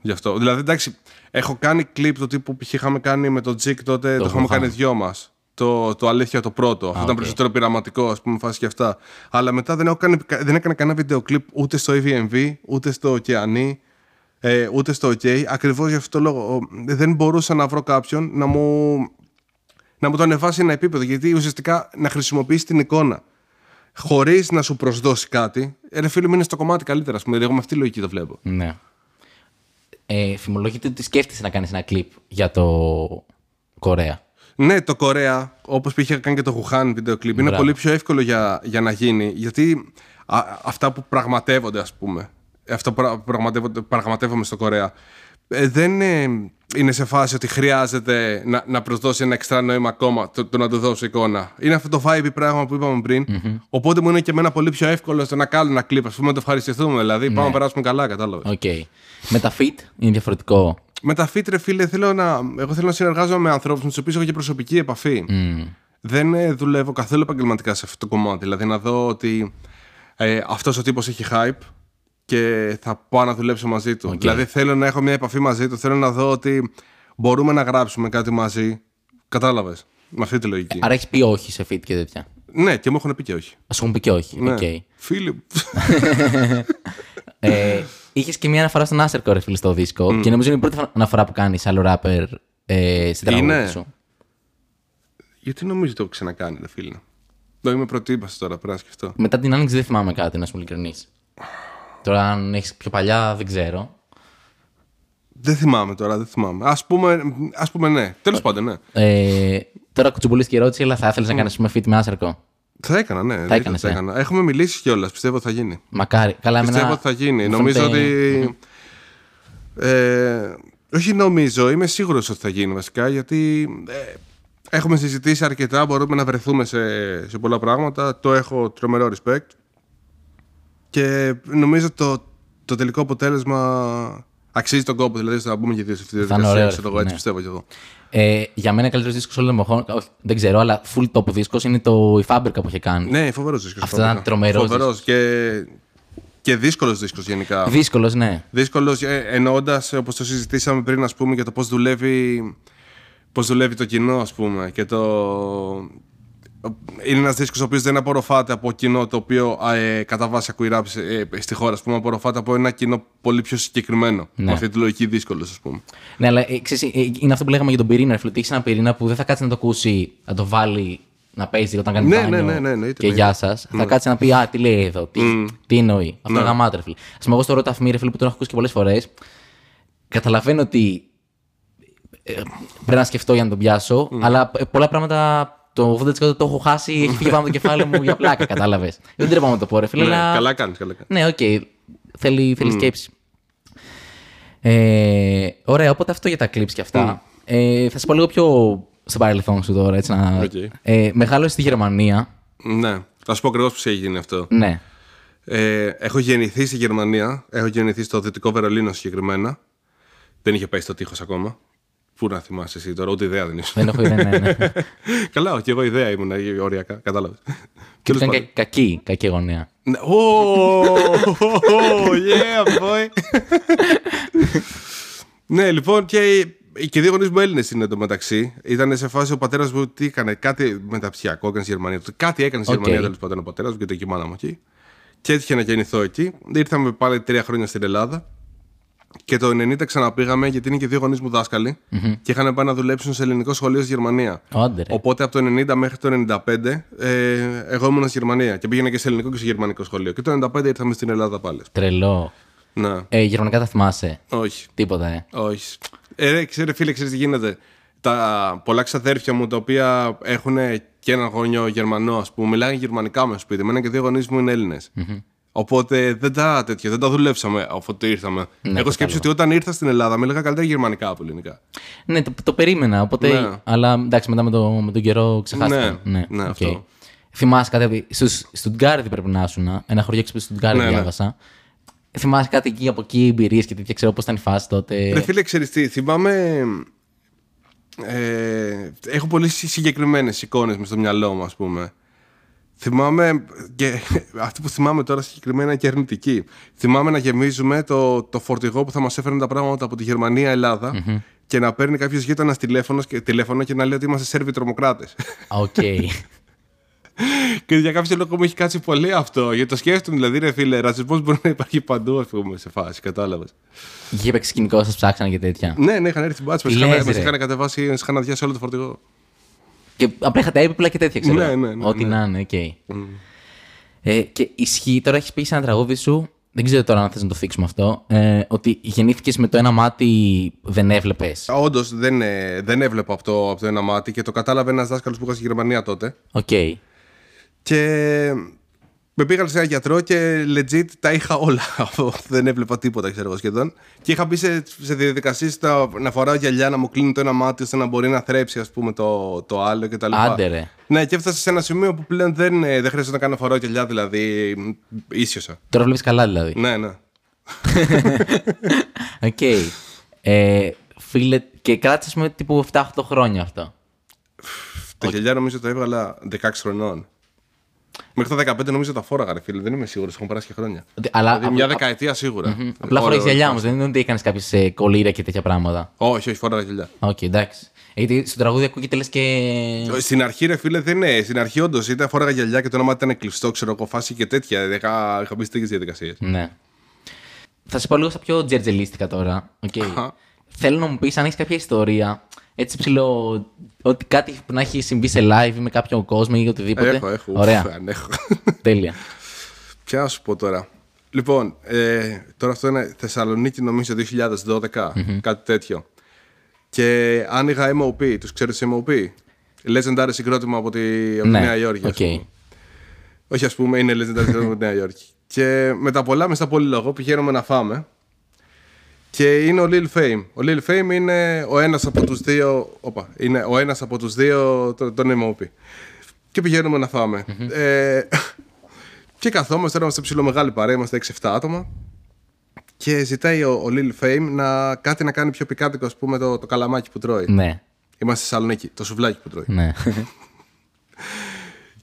Γι' αυτό. Δηλαδή, εντάξει, έχω κάνει κλιπ το τύπου που είχαμε κάνει με τον Τζικ τότε, το, είχαμε Wuhan. κάνει δυο μας. Το, το αλήθεια το πρώτο. Αυτό ήταν οκ. περισσότερο πειραματικό, ας πούμε, φάση και αυτά. Αλλά μετά δεν, έχω κάνει, δεν έκανα κανένα βίντεο κλιπ ούτε στο AVMV, ούτε στο Ωκεανή, ε, ούτε στο OK. Ακριβώς γι' αυτό το λόγο. Ο- Δεν μπορούσα να βρω κάποιον να μου, να μου το ανεβάσει ένα επίπεδο. Γιατί ουσιαστικά να χρησιμοποιήσει την εικόνα χωρίς να σου προσδώσει κάτι. Ε, ρε φίλε μου, είναι στο κομμάτι καλύτερα. Α πούμε. Εγώ με αυτή τη λογική το βλέπω. Ναι. Ε, φημολογείται ότι σκέφτεσαι να κάνεις ένα κλιπ για το Κορέα. Ναι, το Κορέα, όπως που είχε κάνει και το Χουχάν βίντεο κλιπ, είναι Μπράβο. πολύ πιο εύκολο για, για να γίνει. Γιατί α, αυτά που πραγματεύονται, ας πούμε, αυτά που πρα- πραγματεύονται- πραγματεύομαι στο Κορέα, ε, δεν ε, είναι σε φάση ότι χρειάζεται να, να προσδώσει ένα εξτρά νόημα ακόμα το, το να του δώσω εικόνα. Είναι αυτό το vibe πράγμα που είπαμε πριν. Οπότε μου είναι και εμένα πολύ πιο εύκολο στο να κάνω ένα κλιπ, ας πούμε, να το ευχαριστηθούμε. Δηλαδή, πάμε να περάσουμε καλά, κατάλαβες. Οκ. Με τα fit είναι διαφορετικό; Με τα feat, ρε φίλε, θέλω να, εγώ θέλω να συνεργάζομαι με ανθρώπους με τους οποίους έχω και προσωπική επαφή. Δεν ε, δουλεύω καθόλου επαγγελματικά σε αυτό το κομμάτι. Δηλαδή να δω ότι ε, αυτός ο τύπος έχει hype και θα πάω να δουλέψω μαζί του. Δηλαδή θέλω να έχω μια επαφή μαζί του. Θέλω να δω ότι μπορούμε να γράψουμε κάτι μαζί. Κατάλαβες; Με αυτή τη λογική. Άρα έχεις πει όχι σε feat και τέτοια. Ναι, και μου έχουν πει και όχι. Α πούμε πει και όχι. Ναι. Οκ. Φίλοι. μου. Ε, Είχες και μια αναφορά στον Άσερ ρε φίλε στο δίσκο και νομίζω είναι η πρώτη αναφορά που κάνεις άλλο ράπερ ε, στην Είναι. τραγούδι σου. Γιατί νομίζω το έχω ξανακάνει, ρε φίλε. Δεν είμαι προτύπωση τώρα, πρέπει να σκεφτώ. Μετά την άνοιξη δεν θυμάμαι κάτι, να σου είμαι ειλικρινής. Τώρα, αν έχεις πιο παλιά, δεν ξέρω. Δεν θυμάμαι τώρα, δεν θυμάμαι. Α πούμε, ας πούμε ναι. Τέλος πάντων, ναι. Ε, τώρα κουτσουμπολίστηκε η ερώτηση, αλλά θα ήθελες να κάνεις πούμε, fit με Άσερκο. Θα έκανα, ναι. Θα έκανες, θα ε. έκανα. Έχουμε μιλήσει κιόλας. Πιστεύω ότι θα γίνει. Μακάρι. Καλά, εμένα. Πιστεύω ότι θα γίνει. μου Νομίζω φαίνεται- ότι. Ε, όχι νομίζω, είμαι σίγουρος ότι θα γίνει βασικά γιατί ε, έχουμε συζητήσει αρκετά, μπορούμε να βρεθούμε σε, σε πολλά πράγματα. Το έχω τρομερό respect και νομίζω το, το τελικό αποτέλεσμα αξίζει τον κόπο. Δηλαδή θα μπούμε και δύο σε αυτή τη Θα είναι διαδικασία. ωραίο, ξέρω εγώ, ναι. έτσι πιστεύω κι εγώ. Ε, για μένα, καλύτερος δίσκος όλων των εποχών. Όχι, δεν ξέρω, αλλά full top δίσκος είναι το η Φάμπρικα που είχε κάνει. Ναι, φοβερός δίσκος. Αυτό ήταν τρομερός Φοβερός και, και δύσκολος δίσκος γενικά. Δύσκολος, ναι. Δύσκολος εννοώντας, όπως το συζητήσαμε πριν, ας πούμε, για το πώς δουλεύει, πώς δουλεύει το κοινό, ας πούμε. Και το... Είναι ένας δίσκος ο οποίος δεν απορροφάται από κοινό το οποίο α, ε, κατά βάση ακούει rap σε- ε, στη χώρα, ας πούμε. Απορροφάται από ένα κοινό πολύ πιο συγκεκριμένο. Με αυτή τη λογική δύσκολος, ας πούμε. Ναι, αλλά ε, ξέρεις, ε, είναι αυτό που λέγαμε για τον πυρήνα. Ρε, φίλε, ότι έχεις ένα πυρήνα που δεν θα κάτσει να το ακούσει, να το βάλει να παίζει όταν κάνει Ναι, μπάνιο ναι, ναι, ναι, εννοείται, και εννοείται. γεια σας, θα κάτσει να πει Α, τι λέει εδώ, τι, τι εννοεί. Αυτό είναι γαμάτο, ρε φίλε. Α πούμε, εγώ στο ρώτα αφημί, ρε φίλε, που τον έχω ακούσει και πολλές φορές, καταλαβαίνω ότι ε, πρέπει να σκεφτώ για να τον πιάσω, αλλά ε, πολλά πράγματα το 80% το έχω χάσει, έχει φύγει πάνω από το κεφάλι μου για πλάκα, κατάλαβες. Δεν ντρέπομαι να το πω, ρε φίλε, Ναι, αλλά. καλά κάνεις, καλά κάνεις. Ναι, οκ. Θέλει, θέλει σκέψη. Ε, ωραία, οπότε αυτό για τα clips και αυτά. Ε, θα σε πάω λίγο πιο στο παρελθόν σου τώρα. Έτσι, να... Οκ. ε, μεγάλωσες στη Γερμανία. Ναι, θα σου πω ακριβώς πώς έγινε αυτό. Ναι. Ε, έχω γεννηθεί στη Γερμανία. Έχω γεννηθεί στο Δυτικό Βερολίνο συγκεκριμένα. Δεν είχε πέσει το τείχος ακόμα. Πού να θυμάσαι εσύ τώρα, ούτε ιδέα δεν ήσουν. Δεν έχω ιδέα. Ναι, ναι. Καλά, και εγώ ιδέα ήμουν ε, οριακά, κατάλαβες. και ήταν κα- κακή, κακή γωνία. Ναι, oh, yeah, boy. ναι, λοιπόν, και, και οι δύο γονείς μου Έλληνες είναι εντωμεταξύ. Ήταν σε φάση ο πατέρας μου τι έκανε, κάτι μεταπτυχιακό έκανε στη Γερμανία. Κάτι έκανε στη Οκ. Γερμανία τέλος πάντων ο πατέρας μου και το και η μάνα μου εκεί. Και έτυχε να γεννηθώ εκεί. Ήρθαμε πάλι τρία χρόνια στην Ελλάδα. Και το 90 ξαναπήγαμε γιατί είναι και δύο γονείς μου δασκαλοι και είχαν πάει να δουλέψουν σε ελληνικό σχολείο στη Γερμανία. Άντε ρε. Οπότε από το 90 μέχρι το 95 ε, εγώ ήμουν στη Γερμανία και πήγαινα και σε ελληνικό και σε γερμανικό σχολείο. Και το 95 ήρθαμε στην Ελλάδα πάλι. Τρελό. Να. Ε, γερμανικά τα θυμάσαι; Όχι. Τίποτα, ε. Όχι. Ε, ρε, ξέρε, φίλε, ξέρεις τι γίνεται. Τα πολλά ξαδέρφια μου τα οποία έχουν και έναν γονιό Γερμανό, ας πούμε, μιλάνε γερμανικά με στο σπίτι. Εμένα και δύο γονείς μου είναι Έλληνες. Οπότε δεν τα τέτοια, δεν τα δουλέψαμε αφού το ήρθαμε. Εγώ σκέψου ότι όταν ήρθα στην Ελλάδα μιλάγα καλύτερα γερμανικά από ελληνικά. Ναι, το, το περίμενα. Οπότε, Ναι. Αλλά εντάξει, μετά με, το, με τον καιρό ξεχάστηκα. Ναι, ναι, οκ. αυτό. Θυμάσαι κάτι. Στο Στουτγκάρδη πρέπει να ήσουν. Ένα χωριό έξω από το Στουτγκάρδη Ναι, ναι. διάβασα. Θυμάσαι κάτι εκεί από εκεί, εμπειρίες και τέτοια. Ξέρω πώς ήταν η φάση τότε; Ρε φίλε, ξέρεις τι, θυμάμαι... Ε, έχω πολύ συγκεκριμένες εικόνες μες στο μυαλό μου, ας πούμε. Θυμάμαι, και αυτή που θυμάμαι τώρα συγκεκριμένα είναι και αρνητική. Θυμάμαι να γεμίζουμε το, το φορτηγό που θα μας έφερνε τα πράγματα από τη Γερμανία Ελλάδα και να παίρνει κάποιος γείτονας τηλέφωνος και, τηλέφωνο και να λέει ότι είμαστε Σέρβοι τρομοκράτες. Α, Οκ. και για κάποιο λόγο μου έχει κάτσει πολύ αυτό. Γιατί το σκέφτομαι, δηλαδή, ρε φίλε, ρατσισμό μπορεί να υπάρχει παντού, ας πούμε, σε φάση, κατάλαβες. Είχε παίξει σκηνικό, σας ψάξανε και τέτοια. Ναι, ναι, είχαν έρθει μπάτσοι. Τι Μα λες, είχαν, ρε. είχαν κατεβάσει, μας είχαν αδειάσει όλο το φορτηγό. Και απλά είχατε έπιπλα και τέτοια, ξέρω. Ναι, ναι, ναι, Ό,τι ναι. να είναι, οκ. Ε, και ισχύει, τώρα έχεις πει σε ένα τραγούδι σου, δεν ξέρω τώρα αν θες να το θίξουμε αυτό, ε, ότι γεννήθηκες με το ένα μάτι δεν έβλεπες. Όντως δεν, ε, δεν έβλεπα από το, από το ένα μάτι και το κατάλαβε ένας δάσκαλος που είχα στη Γερμανία τότε. Οκ. Και με πήγαν σε ένα γιατρό και legit τα είχα όλα. δεν έβλεπα τίποτα, ξέρω εγώ σχεδόν. Και είχα μπει σε, σε διαδικασίες να φοράω γυαλιά, να μου κλείνει το ένα μάτι ώστε να μπορεί να θρέψει ας πούμε, το, το άλλο κτλ. Άντε ρε. Ναι, και έφτασα σε ένα σημείο που πλέον δεν, ε, δεν χρειάζεται να κάνω φοράω γυαλιά, δηλαδή μ, ίσιωσα. Τώρα βλέπεις καλά δηλαδή. Ναι, ναι. Οκ. Ε, φίλε, και κράτησε με τύπου 7-8 χρόνια αυτό. Τα γυαλιά νομίζω τα έβγαλα 16 χρονών. Μέχρι τα 15 νομίζω τα φόραγα, ρε φίλε. Δεν είμαι σίγουρος, έχουν περάσει και χρόνια. Ότι- Αλλά Δηλαδή, μια δεκαετία σίγουρα. απλά Ωραία, φοράει γυαλιά ωραία. όμως, δεν είναι ότι έκανες κάποιες κολλύρια και τέτοια πράγματα. Όχι, όχι, φόραγα γυαλιά. Οκ, εντάξει. Γιατί στο τραγούδι ακούγεται λες και. Στην αρχή, ρε φίλε, δεν είναι. Στην αρχή, όντως, ήταν φόραγα γυαλιά και το ένα ήταν κλειστό, ξέρω εγώ, φάση και τέτοια. Είχα, είχα μπει σε τέτοιες διαδικασίες. Ναι. Θα σε πω λίγο στα πιο τζερτζελίστικα τώρα. Οκ. Θέλω να μου πεις αν έχεις κάποια ιστορία. Έτσι ψηλό. Ότι κάτι που να έχει συμβεί σε live με κάποιον κόσμο ή οτιδήποτε. Έχω, έχω. Ωραία. Ουφ, αν έχω. Τέλεια. Ποια να σου πω τώρα. Λοιπόν, ε, τώρα αυτό είναι Θεσσαλονίκη, νομίζω 2012, κάτι τέτοιο. Και άνοιγα MOP, τους ξέρεις MOP. Legendary συγκρότημα από τη, από τη Ναι, Νέα Υόρκη. ας οκ. πούμε. Όχι, ας πούμε, είναι legendary συγκρότημα από τη Νέα Υόρκη. Και με τα πολλά, μες στα πολύ λόγο, πηγαίνουμε να φάμε. Και είναι ο Lil Fame. Ο Lil Fame είναι ο ένας από τους δύο... Όπα, είναι ο ένας από τους δύο των των MOP. Και πηγαίνουμε να φάμε. Ε, και καθόμαστε, τώρα είμαστε ψηλό μεγάλη παρέα, είμαστε 6-7 άτομα. Και ζητάει ο, ο Lil Fame να κάτι να κάνει πιο πικάντικο, ας πούμε, το, το καλαμάκι που τρώει. Ναι. Είμαστε στη Θεσσαλονίκη, το σουβλάκι που τρώει. Ναι.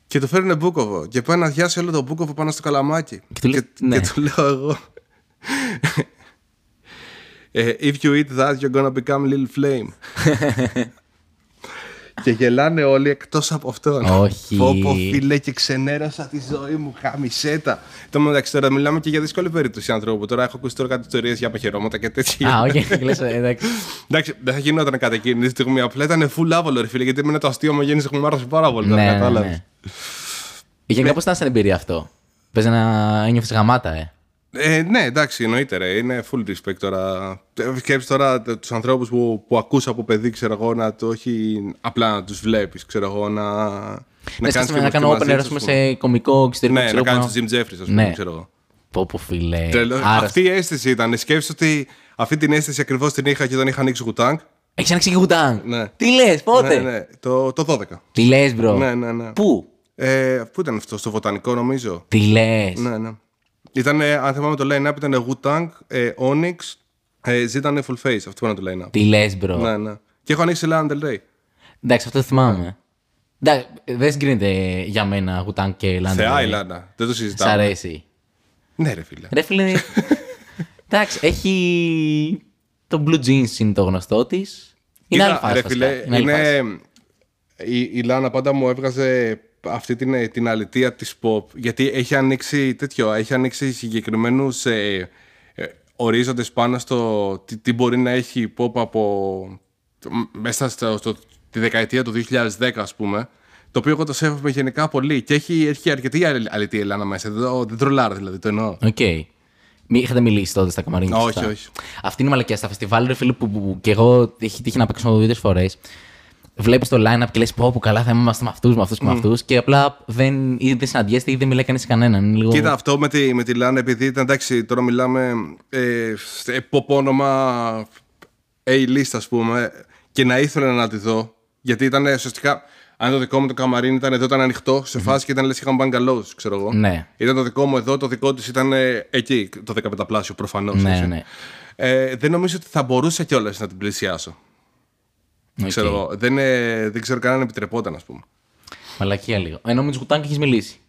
Και του φέρνουν μπούκοβο. Και πάει να διάσει όλο το μπούκοβο πάνω στο καλαμάκι. Και του λες, ναι. και του λέω εγώ. Ε, If you eat that, you're gonna become little flame. και γελάνε όλοι εκτός από αυτόν. Όχι. Πω, πω, φίλε, και ξενέρωσα τη ζωή μου, χαμισέτα. Το μεταξύ τώρα μιλάμε και για δύσκολη περίπτωση ανθρώπου. Τώρα έχω ακούσει τώρα κάτι ιστορίες για αποχαιρώματα και τέτοια. Α, όχι, λες, εντάξει. Εντάξει, δεν θα γινόταν κατά εκείνη τη στιγμή. Απλά ήταν full άβολο, ρε φίλε, γιατί εμένα το αστείο μου γέννησε μου άρεσε πάρα πολύ. Ναι, τώρα, ναι, κατάλαβες. ναι. Γενικά πώς ήταν σαν εμπειρία αυτό; Παίζει να ένιωθες γαμάτα, ε. Ε, ναι, εντάξει, εννοείται ρε. Είναι full respect τώρα. Ε, Σκέψει τώρα τους ανθρώπους που, που ακούσα από παιδί, ξέρω εγώ, να το όχι απλά να τους βλέπεις, ξέρω εγώ, να. Ναι, κάνεις σκέφτομαι να και κάνω μαζί open air, τους, ας πούμε, ας πούμε. σε κομικό εξωτερικό. Ναι, ξέρω να κάνεις που το Jim Jeffries, ας πούμε, Ναι. ξέρω εγώ. Πω, πω, φίλε. Τρελό. Άρα, Αυτή η αίσθηση ήταν. Σκέψτε ότι αυτή την αίσθηση ακριβώς την είχα και όταν είχα ανοίξει γουτάνγκ. Έχεις ανοίξει και γουτάν. Ναι. Τι λες, πότε; Ναι, ναι, το, το 12. Τι λες, μπρο. Ναι, ναι, ναι. Πού; Ε, πού ήταν αυτό, στο βοτανικό νομίζω. Τι λες; Ναι, ναι. Ήταν, αν θυμάμαι το line-up, ήταν Wu-Tang, ε, Onyx, ε, ζήτανε Full Face. Αυτό ήταν το line-up. Τι λες, μπρο. Ναι, ναι. Και έχω ανοίξει Lana Del Rey. Εντάξει, αυτό το θυμάμαι. Εντάξει, δεν συγκρίνεται για μένα γουτάν και λάντα. Θεά η Λάνα. Δεν το Σ' συζητάμε. αρέσει. Ναι, ρε φίλε. Ρε φίλε. Εντάξει, έχει. Το blue jeans είναι το γνωστό της. Είναι Κοίτα, άλλη φάση. ρε βασικά. φίλε, Είναι άλλη φάση. είναι... Η, η Λάνα πάντα μου έβγαζε αυτή την, την αλητία της pop γιατί έχει ανοίξει τέτοιο, έχει ανοίξει συγκεκριμένους ε, ε, ορίζοντες πάνω στο τι, τι μπορεί να έχει η pop από μέσα στο, στο- τη δεκαετία του 2010 ας πούμε το οποίο εγώ το σέβομαι γενικά πολύ και έχει, έχει αρκετή αλη- αλητία η Λάνα μέσα, δεν, το- δεν τρολάρω δηλαδή, το εννοώ. Οκ. Μη είχατε μιλήσει τότε στα καμαρίνια. Όχι, σωστά. όχι. Αυτή είναι η μαλακία στα φεστιβάλ, ρε φίλε, που, που, που και εγώ έχει τύχει να παίξω δύο-τρεις φορές. Βλέπεις το line-up και λες: Πω, που καλά θα είμαστε με αυτούς, με αυτούς και με αυτούς. Και απλά δεν, ή δεν συναντιέστε ή δεν μιλάει κανείς σε κανέναν. Είναι λίγο... Κοίτα, αυτό με τη, με τη Λάνα, επειδή ήταν εντάξει, τώρα μιλάμε ε, σε pop όνομα A-list, ας πούμε, και να ήθελα να τη δω, γιατί ήταν ουσιαστικά. Αν το δικό μου το καμαρίνι ήταν εδώ, ήταν ανοιχτό σε φάση και ήταν λες είχαν bungalows, ξέρω εγώ. Ναι. Ήταν το δικό μου εδώ, το δικό της ήταν ε, εκεί, το 15 πλάσιο προφανώς. Ναι, ναι. Ε, δεν νομίζω ότι θα μπορούσα κιόλας να την πλησιάσω. Οκ. Ξέρω εγώ. Δεν, ε, δεν ξέρω καν αν επιτρεπόταν, ας πούμε. Μαλακία λίγο. Ενώ με τους Wu-Tang έχεις μιλήσει.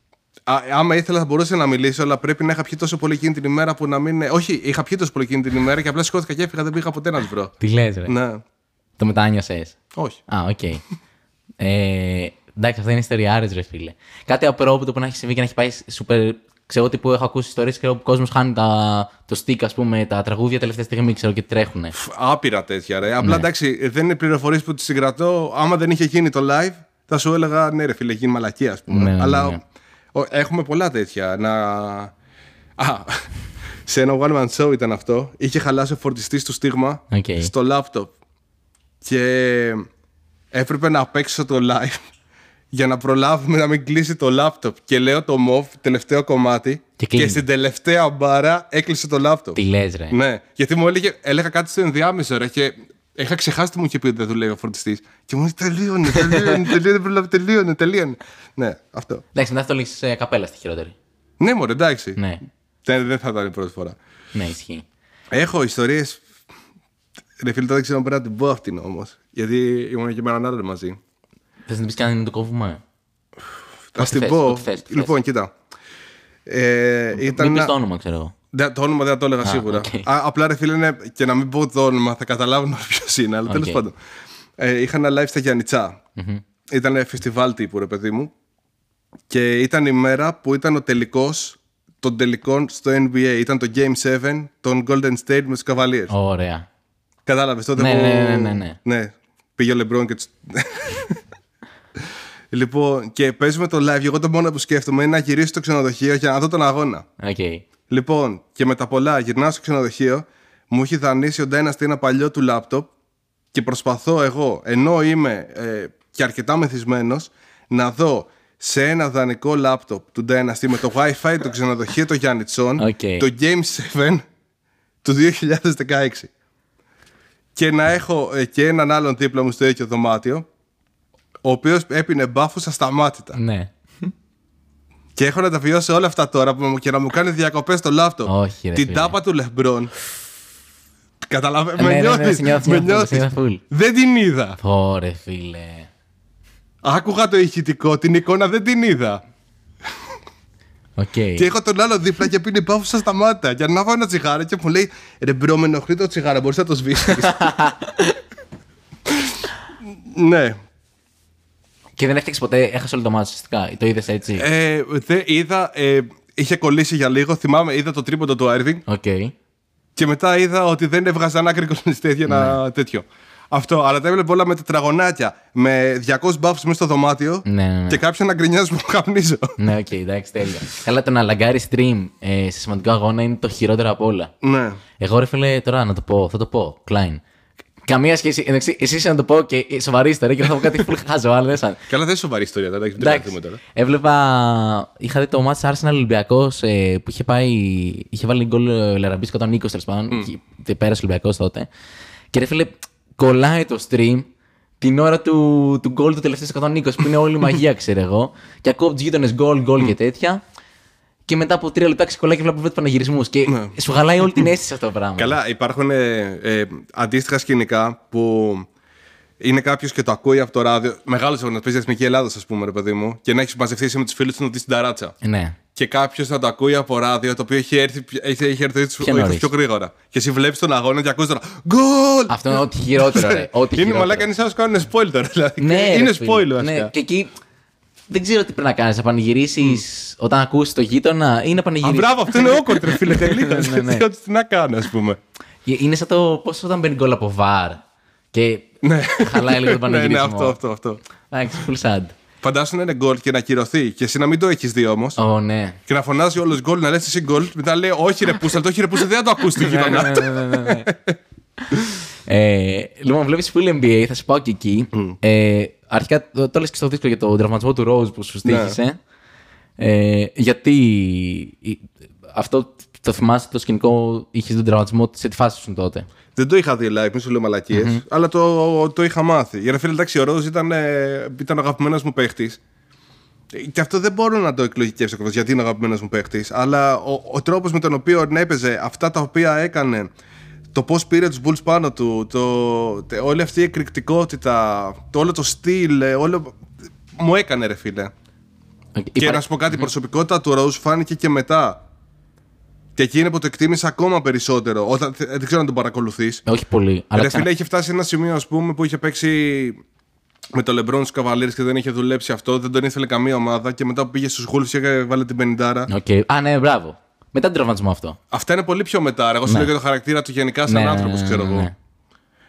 Α, άμα ήθελα θα μπορούσα να μιλήσω, αλλά πρέπει να είχα πιει τόσο πολύ εκείνη την ημέρα που να μην. Όχι, είχα πιει τόσο πολύ εκείνη την ημέρα και απλά σηκώθηκα και έφυγα, δεν πήγα ποτέ να τους βρω. Τι λες, ρε. Ναι. Το μετάνιωσες. Όχι. Α, οκ. ε, εντάξει, αυτά είναι ιστοριάρες, ρε φίλε. Κάτι απρόοπτο που να έχει συμβεί και να έχει πάει σούπερ. Ξέρω ότι που έχω ακούσει ιστορίες και ο κόσμος χάνει τα, το stick, ας πούμε, τα τραγούδια τελευταία στιγμή, ξέρω και τρέχουν. Φ, Άπειρα τέτοια, ρε. Απλά εντάξει, δεν είναι πληροφορίες που τις συγκρατώ. Άμα δεν είχε γίνει το live, θα σου έλεγα ναι, ρε φίλε, γίνει μαλακία, ας πούμε. Ναι, ναι, Αλλά ναι. ο- έχουμε πολλά τέτοια. Να... Α, σε ένα one man show ήταν αυτό. Είχε χαλάσει ο φορτιστής του Stigma OK. στο laptop. Και έπρεπε να παίξω το live για να προλάβουμε να μην κλείσει το laptop. Και λέω το MOV, τελευταίο κομμάτι. Και Και, κλείνει. στην τελευταία μπάρα έκλεισε το laptop. Τι λες, ρε. Ναι, γιατί μου έλεγε, έλεγα κάτι στο ενδιάμεσο ρε, και είχα ξεχάσει τι μου είχε πει ότι δεν δουλεύει ο φορτιστής. Και μου λέει τελείωνε, τελείωνε, τελείωνε, δεν προλάβει, τελείωνε, τελείωνε. Ναι, αυτό. Εντάξει, μετά θα το λύσεις α καπέλα στη χειρότερη. Ναι, μωρέ, εντάξει. Ναι, Δεν, δεν θα ήταν η πρώτη φορά. ναι, ισχύει. Έχω ιστορίες. Ρε φίλε, τώρα δεν ξέρω αν πρέπει να την πω αυτήν όμως. Γιατί ήμουν και με έναν άλλον μαζί. Θες να την πεις και αν το κόβουμε. Θα Ό,τι την θες, πω. ό,τι θες, ό,τι Λοιπόν, κοίτα. Ε, ήταν Μην πεις ένα- το όνομα, ξέρω εγώ. Δεν- το όνομα δεν θα το έλεγα σίγουρα. οκ. Α, απλά ρε φίλε, είναι, και να μην πω το όνομα, θα καταλάβουν ποιος είναι. Αλλά Οκ. τέλος πάντων. Ε, είχα ένα live στα Γιαννιτσά Ήταν φεστιβάλ τύπου, ρε παιδί μου. Και ήταν η μέρα που ήταν ο τελικός των τελικών στο NBA. Ήταν το Game 7 των Golden State με τους Cavaliers. Ωραία. Κατάλαβες τότε Ναι, που. ναι, ναι, ναι, ναι. πήγε ο Λεμπρόν και του. λοιπόν, και παίζουμε το live. Και εγώ το μόνο που σκέφτομαι είναι να γυρίσω στο ξενοδοχείο για να δω τον αγώνα. Οκ. Λοιπόν, και με τα πολλά γυρνάω στο ξενοδοχείο, μου έχει δανείσει ο Dynasty ένα παλιό του λάπτοπ και προσπαθώ εγώ, ενώ είμαι ε, και αρκετά μεθυσμένος, να δω σε ένα δανεικό λάπτοπ του Dynasty με το Wi-Fi του ξενοδοχείου των Γιάννητσών Οκ. το Game 7 του 2016. Και να έχω ε, και έναν άλλον δίπλα μου στο ίδιο δωμάτιο, ο οποίος έπινε μπάφους ασταμάτητα. Ναι. Και έχω να τα βιώσω όλα αυτά τώρα που μου- και να μου κάνει διακοπές στο λάπτοπ. Όχι, ρε Την φίλε. τάπα του Λεμπρόν. Καταλαβαίνω. Ναι, με ναι, ναι, νιώθεις, σε νιώθω, με σε νιώθω, σε νιώθεις. νιώθω full. Δεν την είδα. Ωρε φίλε. Άκουγα το ηχητικό, την εικόνα δεν την είδα. Οκ. Και έχω τον άλλο δίπλα και πίνει μπάφους ασταμάτητα. Και ανάβω ένα τσιγάρο και μου λέει Ρε bro, με ενοχλεί το τσιγάρο, μπορείς να το σβήσεις. ναι. Και δεν έφτιαξε ποτέ, έχασες όλο το ματς ουσιαστικά. Το είδες έτσι; Ε, δε, είδα, ε, είχε κολλήσει για λίγο. Θυμάμαι, είδα το τρίποντο του Irving OK. και μετά είδα ότι δεν έβγαζαν άκρη κολλιστέ για ένα τέτοιο. Αυτό, αλλά τα έβλεπε όλα με τετραγωνάκια, με 200 μπάφους μέσα στο δωμάτιο Ναι, ναι, ναι. και κάποιον να γκρινιάζει που καπνίζω. Ναι, οκ, εντάξει, τέλεια. Καλά, το να λαγκάρει stream ε, σε σημαντικό αγώνα είναι το χειρότερο απ' όλα. ναι. Εγώ ρε φίλε, τώρα να το πω, θα το πω. Κλάιν. Καμία σχέση. Εντάξει, εσύ είσαι να το πω και σοβαρή ιστορία και θα πω κάτι full χαζό, αλλά δεν σαν. Καλά, δεν είναι σοβαρή ιστορία τώρα, δεν Εντάξει. τρέχουμε τώρα. Έβλεπα. Είχα δει το ματς Arsenal Ολυμπιακός που είχε πάει. Είχε βάλει γκολ ο Λαραμπή 120 τέλος πάντων. Και πέρασε ο Ολυμπιακός τότε. Και ρε φίλε, κολλάει το stream την ώρα του, του γκολ του τελευταίου 120 που είναι όλη η μαγεία, ξέρω εγώ. Και ακούω από τους γείτονες γκολ, γκολ και τέτοια. Και μετά από τρία λεπτά ξεκολλάει και βλέπω του πανηγυρισμούς. Και σου χαλάει όλη την αίσθηση αυτό το πράγμα. Καλά, υπάρχουν ε, ε, αντίστοιχα σκηνικά που είναι κάποιος και το ακούει από το ράδιο. Μεγάλος αγώνα, παίζει Εθνική Ελλάδα, ας πούμε, ρε παιδί μου, και να έχεις μαζευτεί εσύ με τους φίλους του να δεις την ταράτσα. Ναι. Και κάποιος να το ακούει από ράδιο, το οποίο έχει έρθει, έχει, έχει έρθει έτσι Πιο πιο, νωρίς. πιο γρήγορα. Και εσύ βλέπεις τον αγώνα και ακούς τώρα Γκολ! Αυτό είναι ό,τι χειρότερο, ρε. Ό,τι είναι χειρότερο. μαλάκα, είναι σαν να σου κάνουν spoil τώρα. Δηλαδή. Ναι, είναι ρε φίλε. spoil βασικά. Ναι, και εκεί δεν ξέρω τι πρέπει να κάνεις. Να πανηγυρίσεις όταν ακούσεις το γείτονα ή να Α, πανηγυρίσεις. μπράβο, αυτό είναι awkward, ρε φίλε. Τελείως. Ναι, ναι. Τι να κάνω, ας πούμε. Είναι σαν το πώς όταν μπαίνει γκολ από βαρ. Και Ναι. χαλάει λίγο τον ναι, ναι, πανηγυρισμό. αυτό, αυτό, αυτό. Εντάξει, full sad. Φαντάσου να είναι γκολ και να κυρωθεί και εσύ να μην το έχεις δει όμως. Ω, ναι. Και να φωνάζει όλος γκολ, να λες εσύ γκολ. Μετά λέει Όχι, ρε Πούσαλ, το όχι, ρε Πούσαλ, δεν θα το ακούσει το γείτονα. Ναι, ναι, ναι, ναι, ναι. Ε, λοιπόν, βλέπεις full NBA, θα σου πάω και εκεί. Ε, αρχικά το, το λες και στο δίσκο για τον τραυματισμό του Rose που σου στήχησε. Ε, γιατί η- αυτό το θυμάσαι το σκηνικό, είχες τον τραυματισμό σε τη φάση σου τότε; Δεν το είχα δει live, μη σου λέω μαλακίες, αλλά το, το είχα μάθει. Για να φίλε, εντάξει, ο Ρόζ ήταν, ε, ήταν ο αγαπημένος μου παίχτης. Και αυτό δεν μπορώ να το εκλογικεύσω ακριβώς γιατί είναι ο αγαπημένος μου παίχτης. Αλλά ο, ο τρόπος με τον οποίο έπαιζε, αυτά τα οποία έκανε, το πώς πήρε τους Bulls πάνω του, το, τε- όλη αυτή η εκρηκτικότητα, το, όλο το στυλ, ε, όλο. Μου έκανε ρε φίλε. Okay, Και να σου πω κάτι, η προσωπικότητα του Rose φάνηκε και μετά. Και εκεί είναι που το εκτίμησα ακόμα περισσότερο. Όταν, δεν ξέρω αν τον παρακολουθείς. Όχι πολύ. Αλλά Ρε ξανα- φίλε, είχε φτάσει σε ένα σημείο ας πούμε, που είχε παίξει με το LeBron στους Cavaliers και δεν είχε δουλέψει αυτό. Δεν τον ήθελε καμία ομάδα. Και μετά που πήγε στους Wolves και βάλε την πενιντάρα. Οκ. Α, ναι, μπράβο. Μετά τον τραυματισμό αυτό. Αυτά είναι πολύ πιο μετά. ρε. Εγώ σου λέω για το χαρακτήρα του γενικά σαν Ναι, ναι, άνθρωπος, ναι, ξέρω ναι, εγώ. ναι.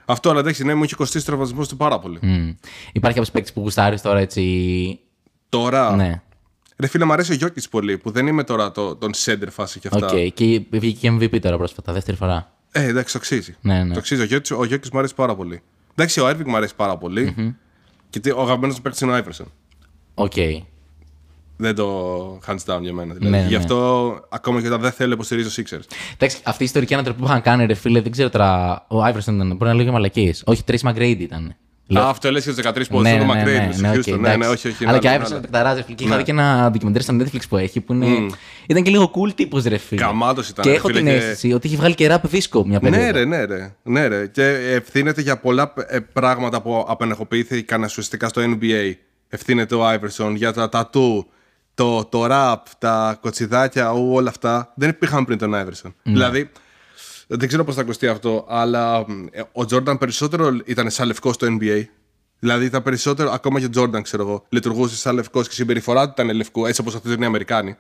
Αυτό, αλλά εντάξει, ναι, μου είχε κοστίσει ο τραυματισμός του πάρα πολύ. Μμ. Υπάρχει κάποιος παίκτης που γουστάρεις τώρα έτσι. Τώρα. Ναι. Ρε φίλε, μου αρέσει ο Γιόκιτς πολύ, που δεν είμαι τώρα το, τον σέντερ φάση και αυτά. Οκ. Και βγήκε και MVP τώρα πρόσφατα, δεύτερη φορά. Ε, εντάξει, το αξίζει. Ναι, ναι. Το αξίζει. Ο Γιόκιτς, ο Γιόκιτς μου αρέσει πάρα πολύ. Εντάξει, ο Ίρβινγκ μου αρέσει πάρα πολύ. Και τι- ο αγαπημένος μου παίκτης είναι ο Άιβερσον. Οκ. Δεν το hands down για μένα. Δηλαδή. Ναι, ναι. Γι' αυτό ακόμα και όταν δεν θέλω υποστηρίζω Sixers. Εντάξει, αυτή η ιστορική ανατροπή που είχαν κάνει, ρε φίλε, δεν ξέρω τώρα. Ο Άιβερσον ήταν. Μπορεί να λέγει μαλακίε. Όχι, τρει Μαγκρέιντι ήταν. Α, αυτό λες και τους 13 πόντους. ναι, το ναι, ναι, Μακρέιν. ναι, ναι, οκ, Ναι, ναι, εντάξει. όχι, όχι. Αλλά είναι και ο άλλο, Άιβερσον είναι επεκταράζει. Και είχα Ναι. δει και ένα ντοκιμαντέρ στο Netflix που έχει που είναι. Ήταν και λίγο cool τύπος, ρε φίλε. Γαμάτος ήταν, Και ρε έχω φίλε, την και- αίσθηση ότι έχει βγάλει και rap δίσκο μια άλλο. περίοδο. Ναι, ρε, ναι, ρε, ναι, ρε. Και ευθύνεται για πολλά ε, πράγματα που απενεχοποιήθηκαν ουσιαστικά στο NBA. Ευθύνεται ο Άιβερσον για τα τατού, το, το rap, τα κοτσιδάκια, ου, όλα αυτά. Δεν υπήρχαν πριν τον Άιβερσον. Ναι. Δηλαδή, δεν ξέρω πώς θα ακουστεί αυτό, αλλά ε, ο Τζόρνταν περισσότερο ήταν σαν λευκός στο NBA. Δηλαδή ήταν περισσότερο, ακόμα και ο Τζόρνταν, ξέρω εγώ, λειτουργούσε σαν λευκός και η συμπεριφορά του ήταν λευκό, έτσι όπως αυτό είναι οι Αμερικάνοι.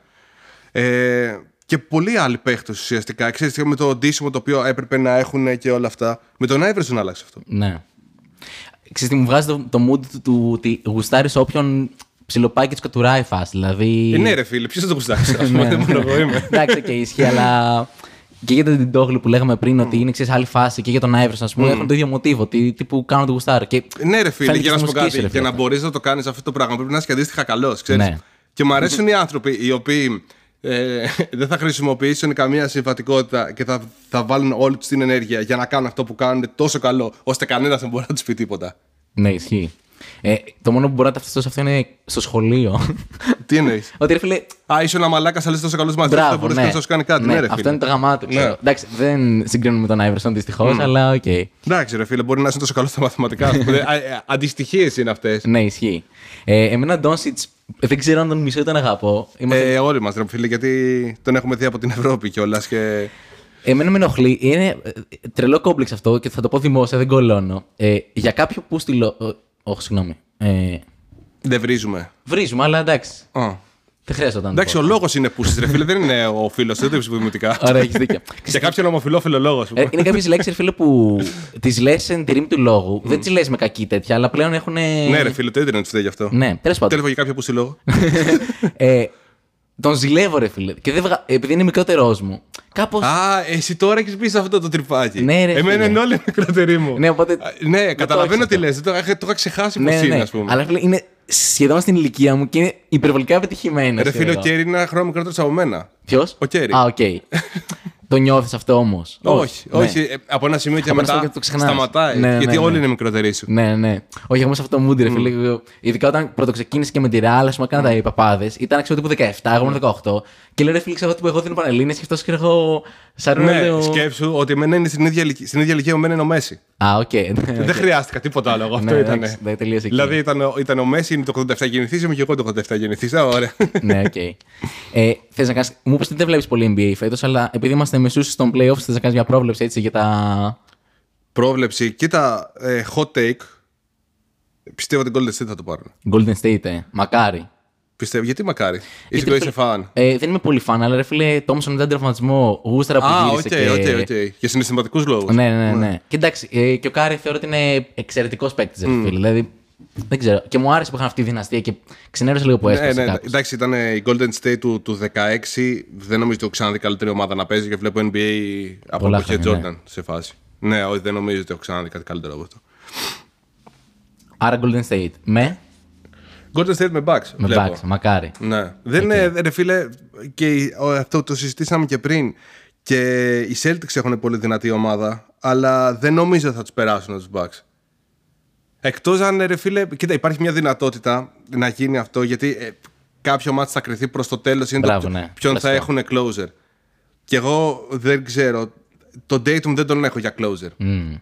Ε, και πολλοί άλλοι παίχτες ουσιαστικά. Ξέρεις, με το ντύσιμο το οποίο έπρεπε να έχουν και όλα αυτά. Με τον Άιβερσον άλλαξε αυτό. Ναι. Ξέρεις τι μου βγάζει το, το mood του, του ότι γουστάρεις όποιον ψιλοπάει και σκοτουράει φάση. Δηλαδή. Ε, ναι, ρε φίλε, ποιος θα το γουστάξει. Α πούμε, Ναι, δεν μόνο εγώ είμαι. Εντάξει, και ισχύει, αλλά και για τον Τιντόγλου που λέγαμε πριν ότι είναι ξέρεις, άλλη φάση και για τον Άιβερσον, ας πούμε, έχουν το ίδιο μοτίβο. Τι, τι που κάνουν το γουστάρ. Και Ναι, ρε φίλε, φαίνεται για να στη σου πω μουσική κάτι. σου, ρε Για να φίλε. μπορείς να το κάνεις αυτό το πράγμα, πρέπει να είσαι και αντίστοιχα καλός. Ναι. Και μου αρέσουν οι άνθρωποι οι οποίοι ε, δεν θα χρησιμοποιήσουν καμία συμβατικότητα και θα, θα βάλουν όλη τους την ενέργεια για να κάνουν αυτό που κάνουν τόσο καλό, ώστε κανένας δεν μπορεί να τους πει τίποτα. Ναι, ισχύει. Ε, το μόνο που μπορώ να ταυτιστώ σε αυτό είναι στο σχολείο. Τι εννοείς; ότι ρε φίλε. Α, είσαι ένας μαλάκας, αλλά είσαι τόσο καλός μαθητής, δεν Μπράβο, μπορείς ναι. να σου κάνει κάτι. Ναι, ρε φίλε. αυτό είναι το γαμάτο. Ξέρω. Ναι. Εντάξει, δεν συγκρίνουμε με τον Άιβερσον δυστυχώς, αλλά οκ. Εντάξει, ρε φίλε, μπορεί να είσαι τόσο καλός στα μαθηματικά. Αντιστοιχίες είναι αυτές. Ναι, ισχύει. Ε, εμένα Ντόνσιτς δεν ξέρω αν τον μισώ ή τον αγαπώ. Είμαστε... Ε, όλοι μας, ρε φίλε, γιατί τον έχουμε δει από την Ευρώπη κιόλας. Και... Εμένα με ενοχλεί. Είναι ε, τρελό κόμπλεξ αυτό και θα το πω δημόσια, δεν κολώνω. Ε, για κάποιο που στείλω. Όχι, συγγνώμη. Ε, Δεν βρίζουμε. Βρίζουμε, αλλά εντάξει. Α. Δεν χρειάζονταν. Εντάξει, ο λόγος είναι πούστη, ρε φίλε. δεν είναι ο φίλος, δεν το υποτιμητικά. Ωραία, έχεις δίκιο. Για κάποιον ομοφυλόφιλο λόγο. Ε, είναι κάποιες λέξεις, φίλε, που τις λες εν τη ρήμη του λόγου. Δεν τις λες με κακή τέτοια, αλλά πλέον έχουν. Ναι, ρε φίλε, το ίντερνετ φταίει γι' αυτό. Ναι, τέλος πάντων. Τέλο για κάποιο πούστη λόγο. ε, τον ζηλεύω, ρε φίλε. Και δεν βγα... επειδή είναι μικρότερό μου. Κάπω. Α, εσύ τώρα έχεις μπει σε αυτό το τρυπάκι. Ναι, ρε, Εμένα φίλε. είναι όλοι μικρότεροι μου. Ναι, οπότε. Α, Ναι, δεν καταλαβαίνω το τι ακριβώς. λες. Το, είχα- το είχα ξεχάσει πώς Ναι, ναι, είναι, ναι. ας πούμε. Αλλά φίλε, είναι σχεδόν στην ηλικία μου και είναι υπερβολικά πετυχημένο. Ρε φίλε, ο Κέρι είναι ένα χρόνο μικρότερος από μένα. Ποιος; Ο Κέρι. Α, οκ. το νιώθεις αυτό όμως; Όχι, όχι. ε, Από ένα σημείο και Από ένα σημείο μετά και το ξεχνάς. σταματάει. Ναι, ναι, γιατί ναι. όλοι είναι μικρότεροι σου. Ναι, ναι. Όχι, εγώ είμαι σε αυτό το mood, ρε φίλε. Ειδικά όταν πρωτοξεκίνησε και με τη Real, ας πούμε, έκανα τα παπάδες. Ήταν ξέρω τύπου 17, εγώ ήμουν 18. Και λέω ρε φίλε, ξέρω τύπου εγώ δίνω πανελλήνιες και αυτός και εγώ. Σαν Ναι, λέω- σκέψου ότι εμένα είναι στην ίδια, ηλικία- στην ίδια ηλικία με εμένα είναι ο Μέση. Α, οκ. ναι, Δεν χρειάστηκα τίποτα άλλο. Αυτό Ναι, ήταν. εντάξει, ναι, τελείωσε εκεί. Δηλαδή ήταν, ο- ήταν ο Μέση, είναι το 87 γεννηθεί, είμαι και εγώ το 87 γεννηθεί. Α, ωραία. ναι, οκ. Ε, θες να κάνεις... Μου είπες ότι δεν βλέπεις πολύ NBA φέτος, αλλά επειδή είμαστε μεσούντων playoffs, θες να κάνεις μια πρόβλεψη έτσι για τα. Πρόβλεψη. Κοίτα, ε, hot take. Πιστεύω ότι Golden State θα το πάρουν. Golden State, ε. Μακάρι. Πιστεύω, γιατί μακάρι. Είσαι Γιατί, και ρε είσαι φίλε, φαν. Ε, δεν είμαι πολύ φαν, αλλά ρε φίλε, Thompson με τραυματισμό, γούσταρα που Α, οκ, γύρισε. οκ, και... οκ. Για συναισθηματικούς λόγους. Ναι, ναι, ναι. Και εντάξει, ε, και ο Κάρι θεωρώ ότι είναι εξαιρετικός παίκτης, mm. φίλε. Δηλαδή, δεν ξέρω. Και μου άρεσε που είχαν αυτή τη δυναστεία και ξενέρωσε λίγο που Ναι, έσπασε. ναι, κάπως. εντάξει, ήταν ε, η Golden State του, του 16. Δεν νομίζω ότι έχω ξαναδεί καλύτερη ομάδα να παίζει και βλέπω NBA από Πολλά εποχή χρόνια, Jordan σε φάση. Ναι, όχι, δεν νομίζω ότι έχω ξαναδεί κάτι καλύτερο από αυτό. Άρα Golden State. Με, Golden State με Bucks. με βλέπω. Bucks, μακάρι. Ναι. Δεν είναι, ρε φίλε, και η- ο- αυτό το συζητήσαμε και πριν. Και οι Celtics έχουν πολύ δυνατή ομάδα, αλλά δεν νομίζω ότι θα τους περάσουν τους Bucks. Εκτός αν, ρε φίλε, κοίτα, υπάρχει μια δυνατότητα να γίνει αυτό, γιατί ε, κάποιο μάτι θα κρυθεί προς το τέλος. Είναι Μπράβο, το, ναι. ποιον θα Κλασικό. έχουν closer. Και εγώ δεν ξέρω. Το Datum δεν τον έχω για closer. Μμ.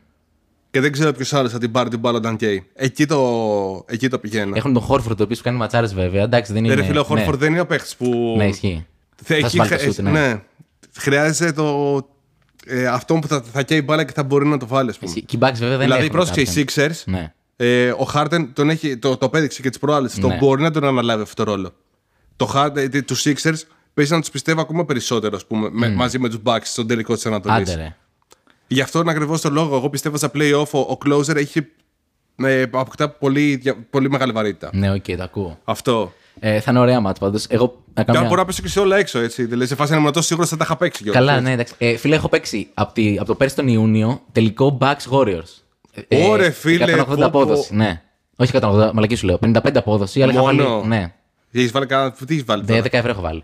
Και δεν ξέρω ποιος άλλος θα την πάρει την μπάλα όταν καίει. Εκεί το, εκεί το πηγαίνω. Έχουν τον Χόρφορντ, ο οποίο κάνει ματσάρες βέβαια. Εντάξει, δεν είναι. Ε, Ρε φίλε, ο ναι. Χόρφορντ δεν είναι ο παίχτης που. Ναι, ισχύει. Θα, Θα έχει- σου βάλει το έχει- σούτ, ναι. ναι. Χρειάζεται το. Ε, αυτό που θα, θα καίει μπάλα και θα μπορεί να το βάλει, ας πούμε. Ισχύει. Και οι Bucks βέβαια δεν Δηλαδή, έχουν πρόσεξε οι κάποιον. Sixers. Ναι. Ε, ο Χάρτεν τον έχει, το, το απέδειξε και τις προάλλες. Το Ναι. μπορεί να τον αναλάβει αυτό το ρόλο. Το Harden, του Sixers παίζει να τους πιστεύω ακόμα περισσότερο, ας πούμε, με, μαζί με τους Bucks στον τελικό της Ανατολής. Άντε ρε. Γι' αυτόν ακριβώς το λόγο, εγώ πιστεύω στα playoff ο, ο closer έχει ε, αποκτά πολύ, δια- πολύ μεγάλη βαρύτητα. Ναι, οκ, το ακούω. Αυτό. Ε, θα είναι ωραία ματς πάντως. Εγώ να Και κάνω αν μια... μπορώ να πέσω και σε όλα έξω, έτσι. Δηλαδή, σε φάση να ήμουν τόσο σίγουρος θα τα είχα παίξει κιόλας, Καλά, έτσι. ναι, εντάξει. Ε, φίλε, έχω παίξει από, τη, από το πέρσι τον Ιούνιο τελικό Bucks Warriors. Ε, ώρε, φίλε, 180 πω, πω. απόδοση, ναι. Όχι 180, μαλακή σου λέω. 55 απόδοση, αλλά είχα Μόνο. βάλει. Ναι, Έχεις βάλει κανένα. Τι έχεις βάλει. Δε- Τώρα; 10 ευρώ έχω βάλει.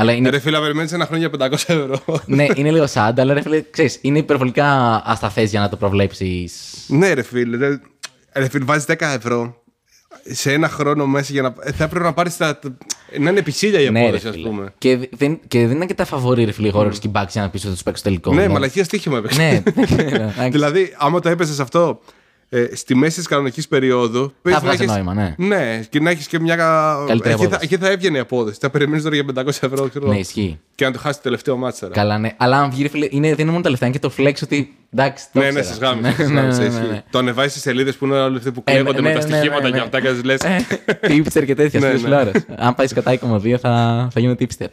Αλλά είναι, Ρε φίλε, περιμένεις ένα χρόνο για 500 ευρώ. ναι, είναι λίγο σάντα, αλλά ρε φίλε, ξέρεις, είναι υπερβολικά ασταθές για να το προβλέψεις. ναι, ρε φίλε. Ρε, ρε φίλε, βάζεις 10 ευρώ σε ένα χρόνο μέσα για να. ε, Θα έπρεπε να πάρεις τα. Να είναι επισήλια η Ναι, ρε απόδοση, ας φίλε. πούμε. Και, δε- δεν, και δεν είναι και τα φαβορή, ρε φίλε, οι Warriors και οι Bucks για να πεις ότι τους παίξεις στο τελικό. Ναι, δηλαδή. μαλακία στοίχημα έπαιξε. Ναι, δεν ξέρω, εντάξει. δηλαδή, άμα το έπεσε αυτό ε, στη μέση της κανονικής περίοδου. πες να βγάζεις έχεις- νόημα, ναι. Ναι, και να έχεις και μια. Καλύτερη Εκεί θα, απόδοση. εκεί θα έβγαινε η απόδοση. Θα περιμένεις τώρα για 500 ευρώ, ξέρω. Ναι, ισχύει. Και να το χάσεις το τελευταίο μάτσο τώρα. Καλά, ναι. Αλλά αν βγει, ρε φίλε, είναι, δεν είναι μόνο τα λεφτά, είναι και το flex ότι. Εντάξει, το Ναι, ναι, ήξερα. στις γάμμε. Ναι, ναι, ναι, ναι. Το ανεβάζεις στις σελίδες που είναι όλοι αυτοί που Ε, κλέβονται ναι, με τα ναι, ναι, στοιχήματα ναι, και ναι. αυτά και λες. Ε, Tipster και τέτοια Ναι, στο ναι. ναι. Αν πάεις κατά η κομμωδία θα, θα γίνω tipster.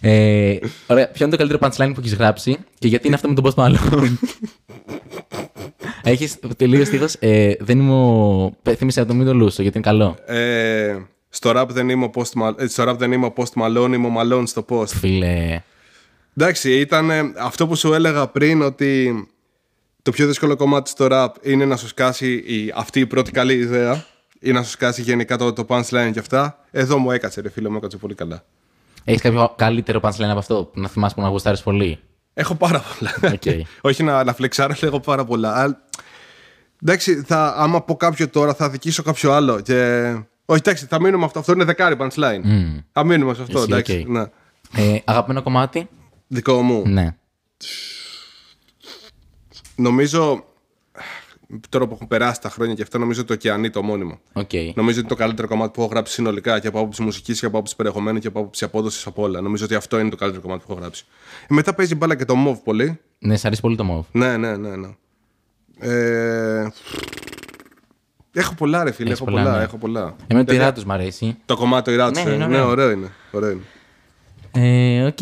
ε, ωραία, ποιο είναι το καλύτερο punchline που έχεις γράψει και γιατί είναι αυτό με τον Post Malone; Έχεις τελείως στίχο. Ε, δεν είμαι ο. Θύμισε το μην το λούσο γιατί είναι καλό. Ε, στο rap δεν είμαι ο Post Mal- ε, στο rap δεν είμαι ο Post Malone, είμαι ο Malone στο Post. Φίλε. Εντάξει, ήταν ε, αυτό που σου έλεγα πριν ότι το πιο δύσκολο κομμάτι στο rap είναι να σου σκάσει η, αυτή η πρώτη καλή ιδέα ή να σου σκάσει γενικά το, το punchline και αυτά. Εδώ μου έκατσε, ρε φίλε, μου έκατσε πολύ καλά. Έχεις κάποιο καλύτερο punchline από αυτό που να θυμάσαι που να γουστάρεις πολύ; Έχω πάρα πολλά. Οκ. Όχι να, να flexάρω, αλλά έχω πάρα πολλά. Α, εντάξει, θα, άμα πω κάποιο τώρα θα αδικήσω κάποιο άλλο. Και... Όχι, εντάξει, θα μείνουμε αυτό. Αυτό είναι δεκάρι punchline. Μμμ. Θα μείνουμε σε αυτό, Ισχύει, εντάξει. οκ. Ναι. Ε, αγαπημένο κομμάτι; Δικό μου. Ναι. Νομίζω. Τώρα που έχουν περάσει τα χρόνια και αυτά, νομίζω το Ωκεανοί το μόνιμο. Οκ. Νομίζω ότι είναι το καλύτερο κομμάτι που έχω γράψει συνολικά και από άποψη μουσικής και από άποψη περιεχομένου και από άποψη απόδοσης από όλα. Νομίζω ότι αυτό είναι το καλύτερο κομμάτι που έχω γράψει. Ε, μετά παίζει μπάλα και το Move πολύ. Ναι, σ' αρέσει πολύ το Move. Ναι, ναι, ναι. ναι. Ε, Έχω πολλά, ρε φίλε. Έχεις Έχω πολλά, πολλά, ναι. έχω πολλά. Εμένα το Ε, Iratus μ' αρέσει. Το κομμάτι το Iratus. Ναι, Ναι, είναι ναι, ωραίο. ωραίο είναι. Ωραίο είναι. Ε, Οκ.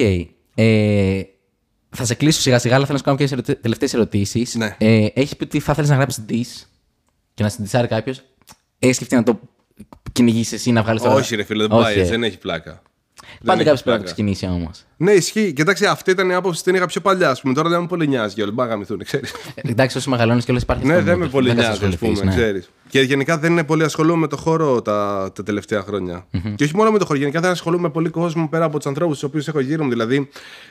Ε, θα σε κλείσω σιγά σιγά, αλλά θέλω να σου κάνω και τελευταίες ερωτήσεις. Ναι. Ε, έχεις πει ότι θα ήθελε να γράψεις diss και να σε dissάρει κάποιος. Έχεις σκεφτεί να το κυνηγήσεις εσύ να βγάλεις το Όχι, ρε φίλε, δεν Όχι, πάει. ε. Δεν έχει πλάκα. Πάντα έχει κάποιος πρέπει να το πλάκα. ξεκινήσει όμως. Ναι, ισχύει. Κοιτάξτε, αυτή ήταν η άποψη την είχα πιο παλιά. Ας πούμε. Τώρα δεν με πολύ νοιάζει κιόλας. Μπάγα μυθούν, ξέρεις. εντάξει, όσο μεγαλώνεις και όλε υπάρχει Ναι, αυτό δεν το με πολύ θα σε νοιάζει, ας ασχοληθείς, πούμε, ναι. ξέρεις. Και γενικά δεν είναι πολύ ασχολούμαι με το χώρο τα, τα τελευταία χρόνια. Και όχι μόνο με το χώρο, γενικά δεν ασχολούμαι με πολύ κόσμο πέρα από τους ανθρώπους τους οποίους έχω γύρω μου. Δηλαδή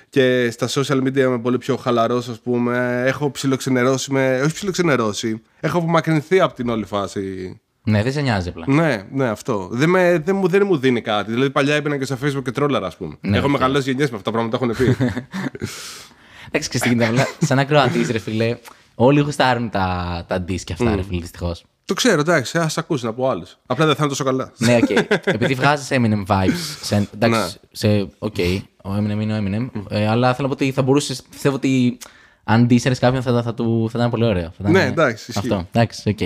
και στα social media είμαι πολύ πιο χαλαρός, ας πούμε. Έχω ψιλοξενερώσει με. Όχι ψιλοξενερώσει. Έχω απομακρυνθεί από την όλη φάση. Ναι, δεν σε νοιάζει απλά. Ναι, ναι, αυτό. Δεν, με, δεν, μου, δεν μου δίνει κάτι. Δηλαδή παλιά έμπαινα και στο facebook και τρόλαρα, ας πούμε. Ναι, έχω οκ. μεγαλώσει γενιές με αυτά τα πράγματα έχουν πει. Εντάξει, και στην απλά σαν ακροατής, ρε φίλε, όλοι γουστάρουν τα, τα diss και αυτά, ρε φίλε, δυστυχώς. το ξέρω, εντάξει, ας ακούσεις από άλλους. Απλά δεν θα είναι τόσο καλά. ναι, οκ. Επειδή βγάζεις Eminem vibes. Σε, εντάξει, Ναι. σε, οκ, ο Eminem είναι ο Eminem. ε, αλλά θέλω να πω ότι θα μπορούσε. Πιστεύω ότι αν dissαρες κάποιον θα, θα, του, θα ήταν πολύ ωραίο. Θα ήταν, Ναι, εντάξει, ισχύει. Αυτό. Εντάξει, οκ.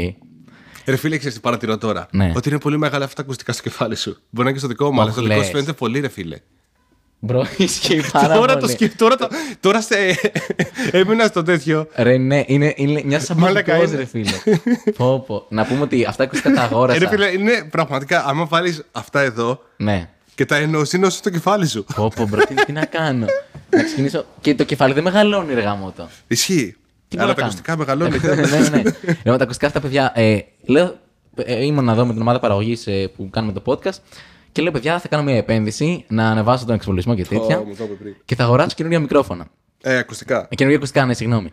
Ρε φίλε, ξέρεις τι παρατηρώ τώρα; Ναι. Ότι είναι πολύ μεγάλα αυτά τα ακουστικά στο κεφάλι σου. Μπορεί να είναι και στο δικό μου, αλλά στο Όχι, δικό λες. σου φαίνεται πολύ, ρε φίλε. Bro, ισχύει πάρα τώρα πολύ. το σκέφτομαι. Τώρα, το, τώρα σε, έμεινα στο τέτοιο. Ρε, ναι, είναι, είναι μια Μαλάκα συμπαντικός, είναι. ρε φίλε. πω, πω. Να πούμε ότι αυτά ακουστικά τα αγόρασα. Ε, ρε φίλε, είναι πραγματικά, άμα βάλεις αυτά εδώ Ναι. και τα ενώσεις, είναι όσο στο κεφάλι σου. Πω, πω, bro, τι, τι να κάνω. να ξεκινήσω. Και το κεφάλι δεν μεγαλώνει, ρε γαμώτο. Ισχύει. Τι Αλλά μπορώ τα να κάνω; ακουστικά μεγαλώνουν. ναι, ναι, ναι. Λοιπόν, τα ακουστικά αυτά, παιδιά. Ε, λέω, ε, ήμουν εδώ με την ομάδα παραγωγής που κάνουμε το podcast και λέω, παιδιά, θα κάνω μια επένδυση να ανεβάσω τον εξοπλισμό και τέτοια. Ω, μου το είπε πριν. και θα αγοράσω καινούργια μικρόφωνα. Ε, ακουστικά. Ε, Καινούργια ακουστικά, ναι, συγγνώμη.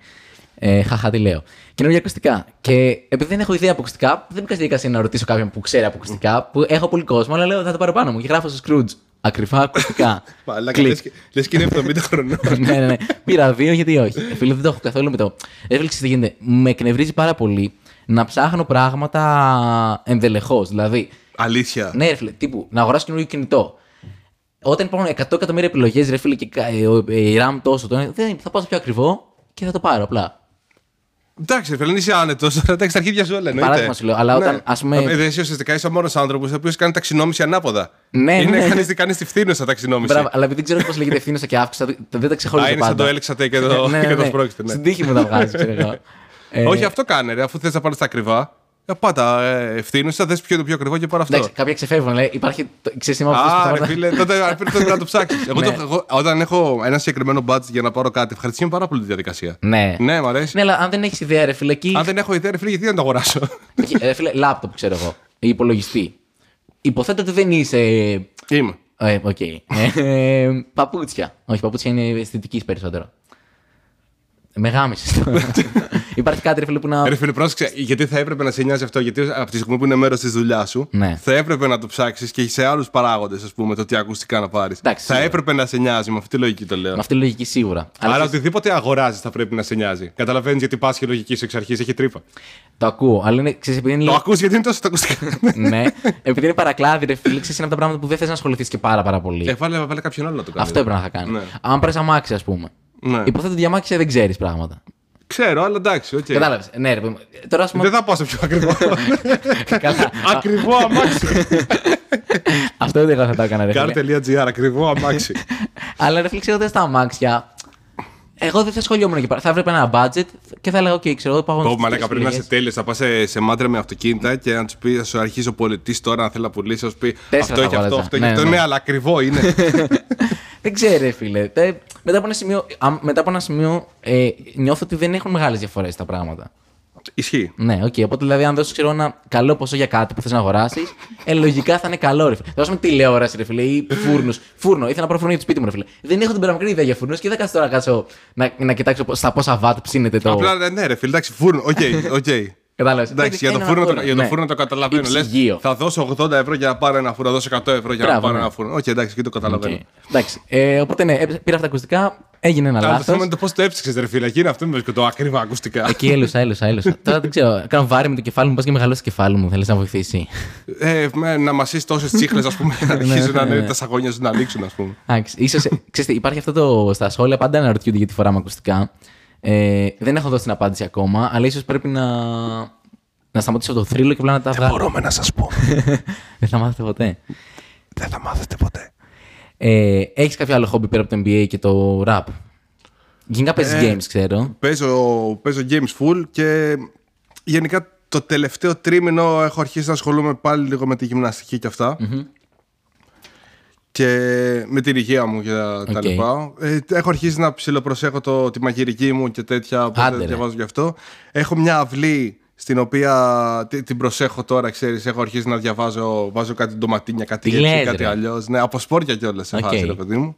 Ε, χαχα, τι λέω. Καινούργια ακουστικά. Και επειδή δεν έχω ιδέα από ακουστικά, δεν μπήκα στη διαδικασία να ρωτήσω κάποιον που ξέρει από ακουστικά, που έχω πολύ κόσμο, αλλά λέω θα το πάρω πάνω μου και γράφω στο Scrooge. Ακριβά ακουστικά. Μαλάκα, Κλικ. λες και- λες και είναι 70 χρονών. ναι, ναι, ναι. Πήρα δύο, γιατί όχι. Ε, Φίλε, δεν το έχω καθόλου με το. Ε, φίλε, ξέρεις τι γίνεται. Με εκνευρίζει πάρα πολύ να ψάχνω πράγματα ενδελεχώς. Δηλαδή, Αλήθεια. ναι, ρε φίλε, τύπου να αγοράσω καινούργιο κινητό. Όταν υπάρχουν 100 εκατομμύρια επιλογές, ρε φίλε, και κα- ε, ο- ε, η RAM τόσο, το, δεν, θα πάω στο πιο ακριβό και θα το πάρω απλά. Εντάξει, ρε φίλε, αν είσαι άνετος. Εντάξει, τα αρχίδια σου όλα εννοείται. Παράδειγμα σου λέω, αλλά όταν, ας πούμε- Ε, Εσύ ουσιαστικά είσαι ο μόνος άνθρωπος ο οποίος κάνει ταξινόμηση ανάποδα. Ναι, είναι, ναι. Κάνεις, κάνεις τη φθήνουσα ταξινόμηση. Μπράβο, αλλά επειδή δεν ξέρω πώς λέγεται ευθύνωσα και αύξησα, δεν τα Α, ξεχωρίζω είναι σαν πάντα. το έλεξατε και το, Ναι, ναι, και το ναι. σπρώξτε. Ναι. Στην τύχη μου τα βγάζει, ξέρω εγώ. Ε, Όχι, αυτό κάνε, ρε. Αφού θες να πάρει τα ακριβά, ε, πάτα ε, ευθύνουσα, θες ποιο είναι το πιο ακριβό και πάρω αυτό. Εντάξει, κάποια ξεφεύγουν, λέει. Υπάρχει. το- Ξέρεις τι είμαι αυτός που Α, θα ρε πάρω- φίλε, τότε πρέπει τότε να το ψάξεις. εγώ, το- Ναι. εγώ, όταν έχω ένα συγκεκριμένο budget για να πάρω κάτι, ευχαριστούμε πάρα πολύ τη διαδικασία. Ναι. Ναι, μου αρέσει. Ναι, αλλά αν δεν έχεις ιδέα, ρε φίλε, εκεί. Αν δεν έχω ιδέα, ρε φίλε, γιατί να το αγοράσω; Εκεί, Ρε φίλε, λάπτοπ, ξέρω εγώ. Ή υπολογιστή. Υποθέτω ότι δεν είσαι. Είμαι. Ε, οκ. Ε, παπούτσια. Όχι, παπούτσια είναι αισθητικής περισσότερο. Με γάμησες τώρα. Υπάρχει κάτι, ρε φίλε, που να. Ρε φίλε, πρόσεξε, γιατί θα έπρεπε να σε νοιάζει αυτό, γιατί από τη στιγμή που είναι μέρος της δουλειάς σου, Ναι. θα έπρεπε να το ψάξεις και σε άλλους παράγοντες, ας πούμε, το τι ακουστικά να πάρεις. Εντάξει, Θα σίγουρα. έπρεπε να σε νοιάζει, με αυτή τη λογική το λέω. Με αυτή τη λογική σίγουρα. Αλλά Άρα ξέρεις, οτιδήποτε αγοράζεις θα πρέπει να σε νοιάζει. Καταλαβαίνεις γιατί πας και η λογική σου εξ αρχής έχει τρύπα. το ακούω. Αλλά είναι, ξέρεις, επειδή είναι Το λίγο- ακούς γιατί είναι τόσο τα ακουστικά. ναι, επειδή είναι παρακλάδι, ρε φίλε, ξέρεις, είναι από τα πράγματα που δεν θες να ασχοληθείς και πάρα, πάρα πολύ. ε, βάλε, βάλε κάποιον άλλο να το κάνει. Αυτό έπρεπε να κάνεις. Ναι. Αν πάρεις αμάξι, ας πούμε. Ναι. Υποθέτω ότι για αμάξι δεν ξέρεις πράγματα. Ξέρω, αλλά εντάξει, οκ. Κατάλαβες. Ναι, ρε, παιδί μου. τώρα ας πούμε. Δεν θα πάω σε πιο ακριβό. Καλά. ακριβό αμάξι. Αυτό δεν θα το έκανα, ρε φίλε. Car.gr, ακριβό αμάξι. Αλλά ρε φίλε, ξέρω ότι στα αμάξια. Εγώ δεν θα ασχολιόμουν εκεί πέρα. Θα έβλεπα ένα budget και θα έλεγα: OK, ξέρω, πάω Πω, μαλάκα, πρέπει να είσαι τέλειος. Θα πας σε, σε μάντρα με αυτοκίνητα και να τους πεις, θα σου αρχίσει ο πωλητής τώρα να θέλει να πουλήσει, θα σου πει Τέσσερα Αυτό θα έχει αυτό, βάλαζα. αυτό έχει Ναι, αυτό. ναι. Ναι, αλλά ακριβό είναι. Δεν ξέρω, ρε φίλε. Τε- μετά από ένα σημείο, α, μετά από ένα σημείο ε, νιώθω ότι δεν έχουν μεγάλες διαφορές τα πράγματα. Ισχύει. Ναι, οκ. Οπότε δηλαδή, αν δώσεις ξέρω, ένα καλό ποσό για κάτι που θες να αγοράσεις, ε, λογικά θα είναι καλό, ρε φίλε. Θα δώσουμε τηλεόραση, ρε φίλε, ή φούρνους. Φούρνο, ήθελα να πάρω φούρνο για το σπίτι μου, ρε φίλε. Δεν έχω την παραμικρή ιδέα για φούρνους και δεν κάτσω τώρα να, κάτσω να, να κοιτάξω στα πόσα βατ ψήνεται το. Απλά ναι, ναι, ρε φίλε, εντάξει, φούρνο. OK, OK. Κατάλαβες. Εντάξει, για το φούρνο το- για το ναι. φούρνο το καταλαβαίνω. Λες, ψυγείο. θα δώσω 80 ευρώ για να πάρω ένα φούρνο, θα δώσω 100 ευρώ για να Μπράβο, πάρω ναι. ένα φούρνο. Οκ, εντάξει, εκεί το καταλαβαίνω. Οκ. Εντάξει. Ε, οπότε ναι, ε, πήρα αυτά τα ακουστικά, έγινε ένα Αλλά το λάθος. θέμα είναι το πώς το έψαξε, ρε φίλε. Εκεί είναι αυτό με το ακριβά ακουστικά. Εκεί έλουσα, έλουσα, έλουσα. Τώρα δεν ξέρω. Κάνω βάρη με το κεφάλι μου, πας και μεγαλώσεις το κεφάλι μου. Θέλεις να βοηθήσει. Ε, με, να μασήσει τόσες τσίχλες, ας πούμε, για να αρχίσουν να ναι, είναι ναι. τα σαγόνια σου να ανοίξουν, ας πούμε. Εντάξει, ίσως, ε, ξέρετε, υπάρχει αυτό το στα σχόλια, πάντα αναρωτιούνται γιατί φοράμε ακουστικά. Ε, δεν έχω δώσει την απάντηση ακόμα, αλλά ίσως πρέπει να. να σταματήσω το θρύλο και απλά να τα βγάλω. Μπορούμε να σας πούμε. Δεν θα μάθετε ποτέ. Δεν θα μάθετε ποτέ. Ε, Έχεις κάποιο άλλο χόμπι πέρα από το NBA και το rap; Γενικά παίζει Ε, games, ξέρω. Παίζω, παίζω games full και γενικά το τελευταίο τρίμηνο έχω αρχίσει να ασχολούμαι πάλι λίγο με τη γυμναστική και αυτά. Και με την υγεία μου και τα, τα Οκ. λοιπά. Ε, έχω αρχίσει να ψιλοπροσέχω το, τη μαγειρική μου και τέτοια, οπότε Άντε, ρε. διαβάζω γι' αυτό. Έχω μια αυλή στην οποία τη- την προσέχω τώρα, ξέρεις, έχω αρχίσει να διαβάζω, βάζω κάτι ντοματίνια, κάτι Τι έτσι, λες, κάτι ρε. αλλιώς. Ναι, από σπόρια κιόλας σε Οκ. φάση, ρε παιδί μου.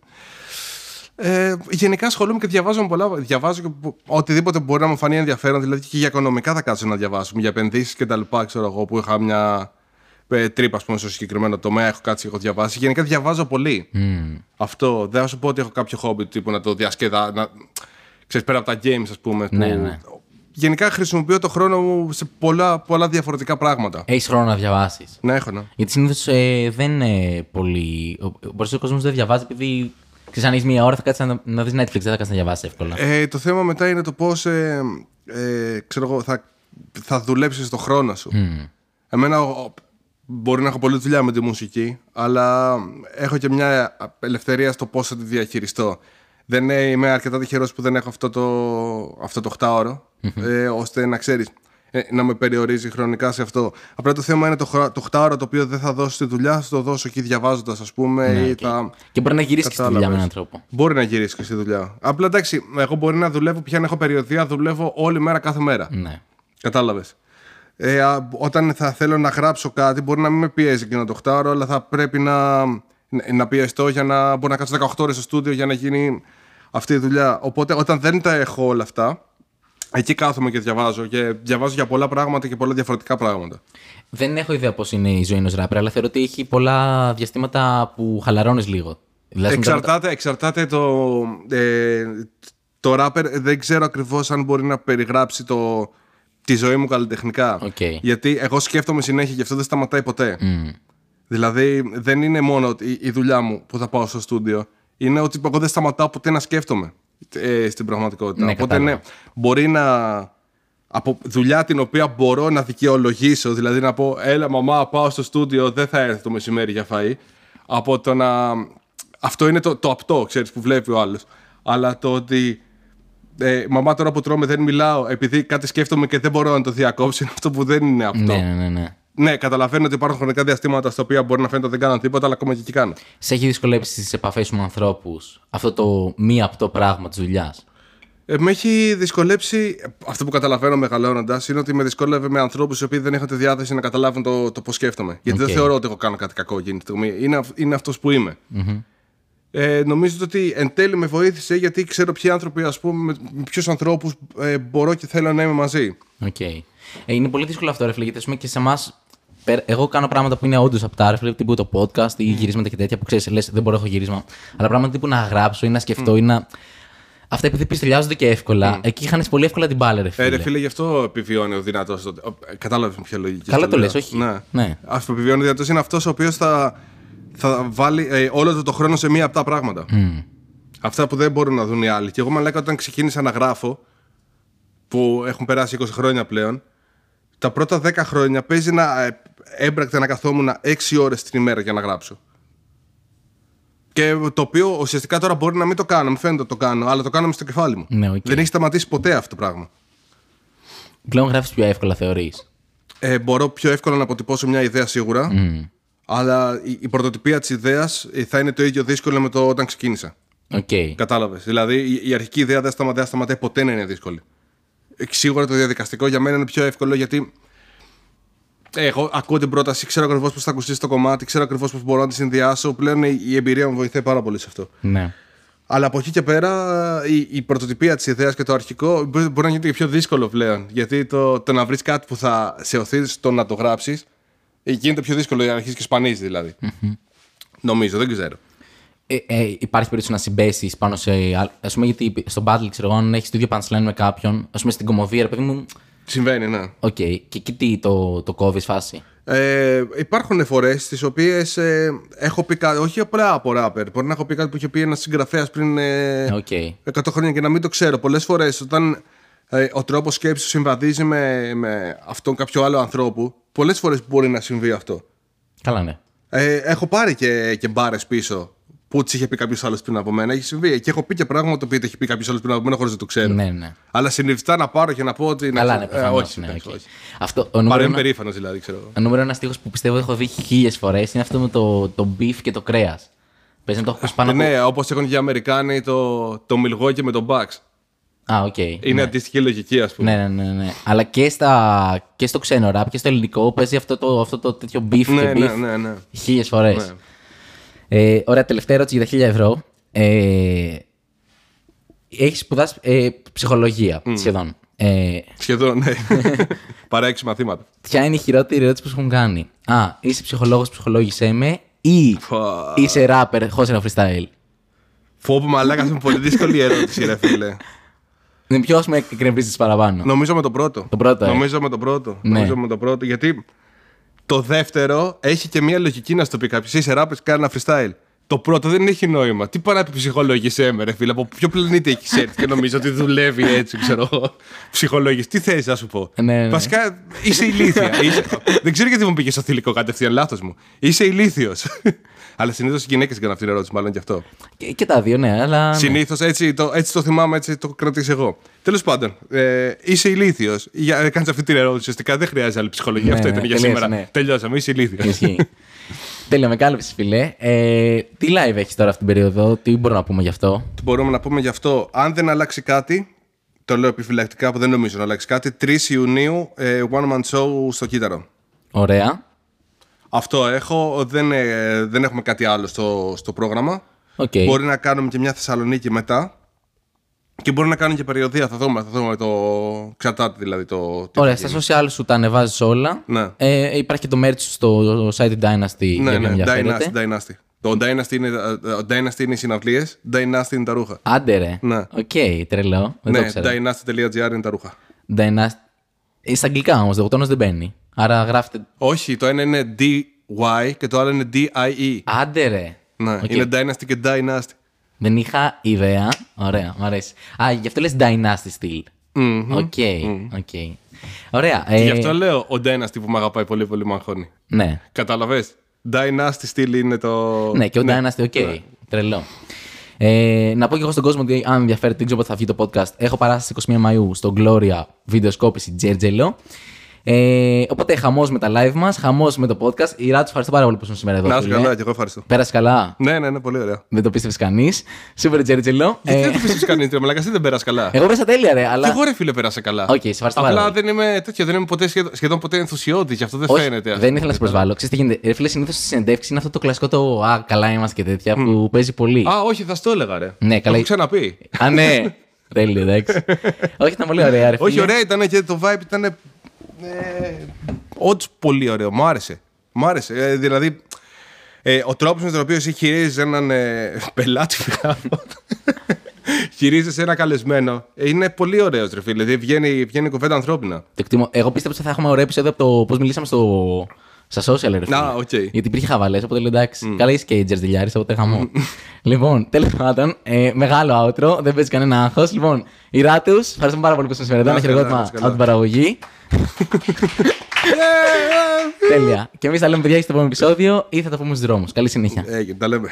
Ε, γενικά ασχολούμαι και διαβάζω πολλά. Διαβάζω και που- οτιδήποτε μπορεί να μου φανεί ενδιαφέρον. Δηλαδή και για οικονομικά θα κάτσω να διαβάσω. Για επενδύσεις και τα λοιπά. Ξέρω εγώ που είχα μια ε, τρύπα, ας πούμε, στο συγκεκριμένο τομέα. Έχω κάτσει και έχω διαβάσει. Γενικά διαβάζω πολύ. Αυτό. Δεν θα σου πω ότι έχω κάποιο χόμπι τύπου να το διασκεδά. Να... Ξέρεις, πέρα από τα games, ας πούμε. Ναι, που- ναι. Γενικά χρησιμοποιώ το χρόνο μου σε πολλά, πολλά διαφορετικά πράγματα. Έχεις χρόνο να διαβάσεις. Ναι, έχω, ναι. Γιατί συνήθως ε, δεν είναι πολύ. Ο περισσότερο κόσμος δεν διαβάζει επειδή ξέρεις, αν έχεις μία ώρα θα κάτσεις να, να δεις Netflix, δεν θα κάτσεις να διαβάσεις εύκολα. Ε, το θέμα μετά είναι το πώς ε, ε, ξέρω εγώ, θα, θα δουλέψεις το χρόνο σου. Εμένα ο- μπορεί να έχω πολλή δουλειά με τη μουσική, αλλά έχω και μια ελευθερία στο πώς θα τη διαχειριστώ. Δεν ε, είμαι αρκετά τυχερός που δεν έχω αυτό το, αυτό το 8ωρο, ε, ώστε να ξέρεις. να με περιορίζει χρονικά σε αυτό. Απλά το θέμα είναι το, χρα- το 8ωρο το οποίο δεν θα δώσω στη δουλειά, θα το δώσω εκεί διαβάζοντας, ας πούμε. ή θα... Και μπορεί να γυρίσεις και στη δουλειά με Κατάλαβες. έναν τρόπο. Μπορεί να γυρίσεις και στη δουλειά. Απλά εντάξει, εγώ μπορεί να δουλεύω πια, να έχω περιοδία, δουλεύω όλη μέρα κάθε μέρα. Ναι. Κατάλαβες. Ε, α, όταν θα θέλω να γράψω κάτι, μπορεί να μην με πιέζει εκείνο το 8 ώρα, αλλά θα πρέπει να, να πιεστώ για να μπορώ να κάτσω 18 ώρες στο στούντιο για να γίνει αυτή η δουλειά. Οπότε όταν δεν τα έχω όλα αυτά, εκεί κάθομαι και διαβάζω. Και διαβάζω για πολλά πράγματα και πολλά διαφορετικά πράγματα. Δεν έχω ιδέα πώς είναι η ζωή ενός ράπερ, αλλά θεωρώ ότι έχει πολλά διαστήματα που χαλαρώνεις λίγο. Δηλαδή, μετά- Εξαρτάται, εξαρτάται το. Ε, το ράπερ δεν ξέρω ακριβώς αν μπορεί να περιγράψει το, τη ζωή μου καλλιτεχνικά. Οκ. Γιατί εγώ σκέφτομαι συνέχεια και αυτό δεν σταματάει ποτέ. Μμ. Δηλαδή δεν είναι μόνο η, η δουλειά μου που θα πάω στο στούντιο. Είναι ότι εγώ δεν σταματάω ποτέ να σκέφτομαι ε, στην πραγματικότητα. Ναι, Οπότε κατάλαβα. ναι, μπορεί να. Από δουλειά την οποία μπορώ να δικαιολογήσω, δηλαδή να πω, έλα μαμά, πάω στο στούντιο, δεν θα έρθει το μεσημέρι για φαΐ. Από το να. Αυτό είναι το, το απτό, ξέρεις, που βλέπει ο άλλος. Αλλά το ότι ε, μαμά τώρα που τρώμε δεν μιλάω επειδή κάτι σκέφτομαι και δεν μπορώ να το διακόψω είναι αυτό που δεν είναι αυτό. Ναι, ναι, ναι, ναι. Ναι, καταλαβαίνω ότι υπάρχουν χρονικά διαστήματα στα οποία μπορεί να φαίνεται ότι δεν κάνω τίποτα, αλλά ακόμα και εκεί κάνω. Σε έχει δυσκολέψει στις επαφές σου με ανθρώπους αυτό το μη απτό πράγμα της δουλειάς; Ε, με έχει δυσκολέψει. Αυτό που καταλαβαίνω μεγαλώνοντας είναι ότι με δυσκόλευε με ανθρώπους οι οποίοι δεν είχαν τη διάθεση να καταλάβουν το, το πώς σκέφτομαι. Γιατί Οκ. δεν θεωρώ ότι έχω κάνω κάτι κακό εκείνη τη στιγμή. Είναι, αυ- είναι αυτός που είμαι. Ε, νομίζω ότι εν τέλει με βοήθησε γιατί ξέρω ποιοι άνθρωποι, ας πούμε, με, με ποιους ανθρώπους ε, μπορώ και θέλω να είμαι μαζί. Οκ. Ε, είναι πολύ δύσκολο αυτό, ρε φίλε, γιατί ας πούμε και σε εμάς. Εγώ κάνω πράγματα που είναι όντως από τα ρε φίλε, τύπου το podcast ή γυρίσματα και τέτοια που ξέρεις, λες, δεν μπορώ, έχω γύρισμα. Αλλά πράγματα τύπου να γράψω ή να σκεφτώ ή να. Αυτά επειδή πιστολιάζονται και εύκολα, εκεί χάνει πολύ εύκολα την μπάλα, ρε Ε, φίλε. ρε φίλε, γι' αυτό επιβιώνει ο δυνατός. Κατάλαβες με ποια λογική. Καλά στο το λέω. λες, όχι. Ναι. Ναι. Αυτό που επιβιώνει ο δυνατός είναι αυτός ο οποίος θα, θα βάλει ε, όλο του το χρόνο σε μία από τα πράγματα. Αυτά που δεν μπορούν να δουν οι άλλοι. Και εγώ μαλάκα όταν ξεκίνησα να γράφω, που έχουν περάσει 20 χρόνια πλέον, τα πρώτα 10 χρόνια παίζει να ε, έμπρακτα να καθόμουν 6 ώρες την ημέρα για να γράψω. Και το οποίο ουσιαστικά τώρα μπορεί να μην το κάνω, μου φαίνεται ότι το κάνω, αλλά το κάνω μες στο κεφάλι μου. Ναι, οκ. Δεν έχει σταματήσει ποτέ αυτό το πράγμα. Πλέον γράφεις πιο εύκολα, θεωρείς. Ε, μπορώ πιο εύκολα να αποτυπώσω μια ιδέα σίγουρα, αλλά η, η πρωτοτυπία της ιδέας ε, θα είναι το ίδιο δύσκολο με το όταν ξεκίνησα. Οκ. Κατάλαβες. Δηλαδή η, η αρχική ιδέα δεν σταμα- δεν σταματάει ποτέ να είναι δύσκολη. Ε, Σίγουρα το διαδικαστικό για μένα είναι πιο εύκολο γιατί ε, εγώ ακούω την πρόταση, ξέρω ακριβώς πώς θα ακουστεί το κομμάτι, ξέρω ακριβώς πώς μπορώ να τη συνδυάσω. Πλέον η, η εμπειρία μου βοηθάει πάρα πολύ σε αυτό. Ναι. Αλλά από εκεί και πέρα η, η πρωτοτυπία της ιδέας και το αρχικό μπορεί, μπορεί να γίνεται και πιο δύσκολο πλέον. Γιατί το, το να βρεις κάτι που θα σε ωθεί στο να το γράψεις γίνεται πιο δύσκολο για να αρχίσεις και σπανίζει δηλαδή. Νομίζω, δεν ξέρω. Ε, ε, υπάρχει περίπτωση να συμπέσεις πάνω σε. Ας πούμε, γιατί στο battle, ξέρω εγώ, αν έχεις το ίδιο punchline με κάποιον, ας πούμε στην κωμωδία, ρε παιδί μου. Συμβαίνει, ναι. Οκ. Και εκεί τι το, το κόβεις φάση; Ε, υπάρχουν φορές τις οποίες ε, έχω πει κάτι, όχι απλά από ράπερ. Μπορεί να έχω πει κάτι που είχε πει ένας συγγραφέας πριν ε, Οκ. 100 χρόνια και να μην το ξέρω. Πολλές φορές όταν ε, ο τρόπος σκέψης σου συμβαδίζει με, με αυτόν κάποιου άλλου ανθρώπου, πολλές φορές μπορεί να συμβεί αυτό. Καλά, ναι. Ε, έχω πάρει και, και μπάρες πίσω που τι είχε πει κάποιος άλλος πριν από μένα. Έχει συμβεί. Και έχω πει και πράγματα το οποίο το έχει πει κάποιος άλλος πριν από μένα χωρίς να το ξέρω. Ναι, ναι. Αλλά συνειδητά να πάρω και να πω ότι. Καλά, να... ναι, ε, προφανώς, όχι, ναι, εντάξει, οκ. όχι. Αυτό, ο Παρά νούμερο είμαι ένα, περήφανος δηλαδή, ξέρω εγώ. ο νούμερο ένας στίχος που πιστεύω έχω δει χίλιες φορές είναι αυτό με το, το beef και το κρέας. Παίζει να το έχω ακούσει πάνω από. Ναι, όπως έχουν και οι Αμερικάνοι το, το Milwaukee με τον Bucks. Α, οκ. Είναι αντίστοιχη λογική, ας πούμε. Ναι, ναι, ναι, ναι. Αλλά και, στα, και στο ξένο ραπ και στο ελληνικό παίζει αυτό το, αυτό το τέτοιο beef Ναι, και ναι, beef ναι, ναι. χίλιες φορές. Ναι. Ε, ωραία, τελευταία ερώτηση για τα 1000 ευρώ. Ε, έχεις σπουδάσει ε, ψυχολογία σχεδόν. Ε, Σχεδόν, ναι. Παρά έξι μαθήματα. ποια είναι η χειρότερη ερώτηση που σου έχουν κάνει; Α, είσαι ψυχολόγος, ψυχολόγησέ με, ή Φα- είσαι ράπερ, χώσε ένα freestyle; Φόβο μαλάκα, είναι πολύ δύσκολη η ερώτηση, ρε φίλε. Ναι, ποιος με εκνευρίζει παραπάνω; Νομίζω με το πρώτο. Το πρώτο, ε. Νομίζω με το πρώτο. Ναι. Νομίζω με το πρώτο. Γιατί το δεύτερο έχει και μία λογική να σου το πει κάποιος. Είσαι ράπερ, κάνει ένα freestyle. Το πρώτο δεν έχει νόημα. Τι πάει να πει ψυχολόγησέ με, ρε φίλε. Από ποιο πλανήτη έχεις έρθει και νομίζω ότι δουλεύει έτσι, ξέρω εγώ. Ψυχολόγης. Τι θες, να σου πω. Ναι, ναι. Βασικά είσαι ηλίθια. είσαι... δεν ξέρω γιατί μου πήγες στο θηλυκό κατευθείαν, λάθος μου. Είσαι ηλίθιος. Αλλά συνήθως οι γυναίκες κάνουν αυτή την ερώτηση, μάλλον και αυτό. Και, και τα δύο, ναι, αλλά. ναι. Συνήθως έτσι, το, έτσι το θυμάμαι, έτσι το κρατήσω εγώ. Τέλος πάντων, ε, είσαι ηλίθιος. Για να κάνει αυτή την ερώτηση, ουσιαστικά δεν χρειάζεται άλλη ψυχολογία. Ναι, Αυτό ναι, ήταν για τελείωσε, σήμερα. ναι. Τελειώσαμε, είσαι ηλίθιος. Ισχύει. Τέλεια, με κάλυψες, φίλε. Ε, τι live έχεις τώρα αυτήν την περίοδο, τι μπορούμε να πούμε γι' αυτό; Μπορούμε να πούμε γι' αυτό; Αν δεν αλλάξει κάτι, το λέω επιφυλακτικά που δεν νομίζω να αλλάξει κάτι, 3 Ιουνίου, ε, One Man Show στο Κύτταρο. Ωραία. Αυτό έχω. Δεν, ε, δεν έχουμε κάτι άλλο στο, στο πρόγραμμα. Οκ. Μπορεί να κάνουμε και μια Θεσσαλονίκη μετά. Και μπορεί να κάνουμε και περιοδεία. Θα δούμε, θα δούμε το. Εξαρτάται δηλαδή το. τι Ωραία, θα στα social σου τα ανεβάζεις όλα. Ναι. Ε, υπάρχει και το merch στο site Dynasty Ναι, για ναι, να ενδιαφέρεται. Dynasty, Dynasty. Το Dynasty είναι, ε, ε, Dynasty είναι οι συναυλίες, Dynasty είναι τα ρούχα. Άντε ρε. Ναι. Οκ, τρελό. Δεν το ναι, ξέρω. dynasty.gr είναι τα ρούχα. Dynasty. Ε, στα αγγλικά όμως, ο τόνος δεν μπαίνει. Άρα γράφεται. Όχι, το ένα είναι DY και το άλλο είναι DIE. Άντε ρε. Ναι, Οκ. είναι Dynasty και Die Nasty. Δεν είχα ιδέα. Ωραία, μου αρέσει. Α, γι' αυτό λες Dynasty style. Μμμ. OK, OK. Ωραία. Και Ε, γι' αυτό λέω ο Dynasty που με αγαπάει πολύ πολύ μ' αγχώνει. Ναι. Κατάλαβες; Dynasty στυλ είναι το. Ναι, και ο Dynasty, OK. Τρελό. Ε, να πω και εγώ στον κόσμο ότι αν ενδιαφέρεται, δεν ξέρω πότε θα βγει το podcast. Έχω παράσταση 21 Μαΐου στο Gloria βιντεοσκόπηση Τζέρτζελο. Ε, οπότε χαμός με τα live μας, χαμός με το podcast. Iratus, ευχαριστώ πάρα πολύ που ήσουν σήμερα εδώ. Να είσαι φίλε. καλά, και εγώ ευχαριστώ. Πέρασες καλά; Ναι, ναι, ναι, πολύ ωραία. Δεν το πίστευε κανείς. Σούπερ Τζέρτζελο. Γιατί Ε, δεν το πιστεύει κανείς, ρε Μαλάκα, εσύ δεν πέρασε καλά. εγώ πέρασα τέλεια, ρε, Και αλλά. εγώ ρε φίλε πέρασα καλά. Οκ, σε ευχαριστώ πάρα Απλά πολύ. δεν είμαι τέτοιο, δεν είμαι ποτέ, σχεδόν, σχεδόν ποτέ ενθουσιώδης, γι' αυτό δεν Όχι, φαίνεται. ας δεν πούμε. ήθελα να σε προσβάλλω. Ξέρετε τι γίνεται. Ρε φίλε, συνήθως στις συνεντεύξεις είναι αυτό το κλασικό το Α, καλά είμαστε και τέτοια που παίζει πολύ. Α, όχι, θα στο έλεγα, ρε. Ναι, Το καλά. έχω ξαναπεί. Α, ναι. Τέλειο, εντάξει. Όχι, ήταν πολύ ωραία, ρε φίλε. Όχι, ωραία ήταν και το vibe ήταν. Ε, Όντως πολύ ωραίο. Μου άρεσε. Μου άρεσε. Ε, δηλαδή, ε, ο τρόπος με τον οποίο εσύ χειρίζεσαι έναν ε, πελάτη, χειρίζεσαι ένα καλεσμένο, ε, είναι πολύ ωραίος, ρε φίλε. Δηλαδή, βγαίνει, βγαίνει κουβέντα ανθρώπινα. Το εκτιμώ. Εγώ πίστευα ότι θα έχουμε ωραίο επεισόδιο από το πώς μιλήσαμε στο... στα social, ρε φίλε. Α, οκ. Γιατί υπήρχε χαβαλές, οπότε λέω εντάξει. Καλά, είσαι και η Τζερτζιλιάρη, οπότε χαμό. λοιπόν, τέλος πάντων, ε, μεγάλο outro, δεν παίζει κανένα άγχος. Λοιπόν, Iratus, ευχαριστούμε πάρα πολύ που ήσασταν σήμερα εδώ. Να Ένα είστε καλά, χειροκρότημα να είστε από την καλά. παραγωγή. Τέλεια. Και εμείς θα λέμε παιδιά στο επόμενο επεισόδιο ή θα τα πούμε στους δρόμους. Καλή συνέχεια. Ε, τα λέμε.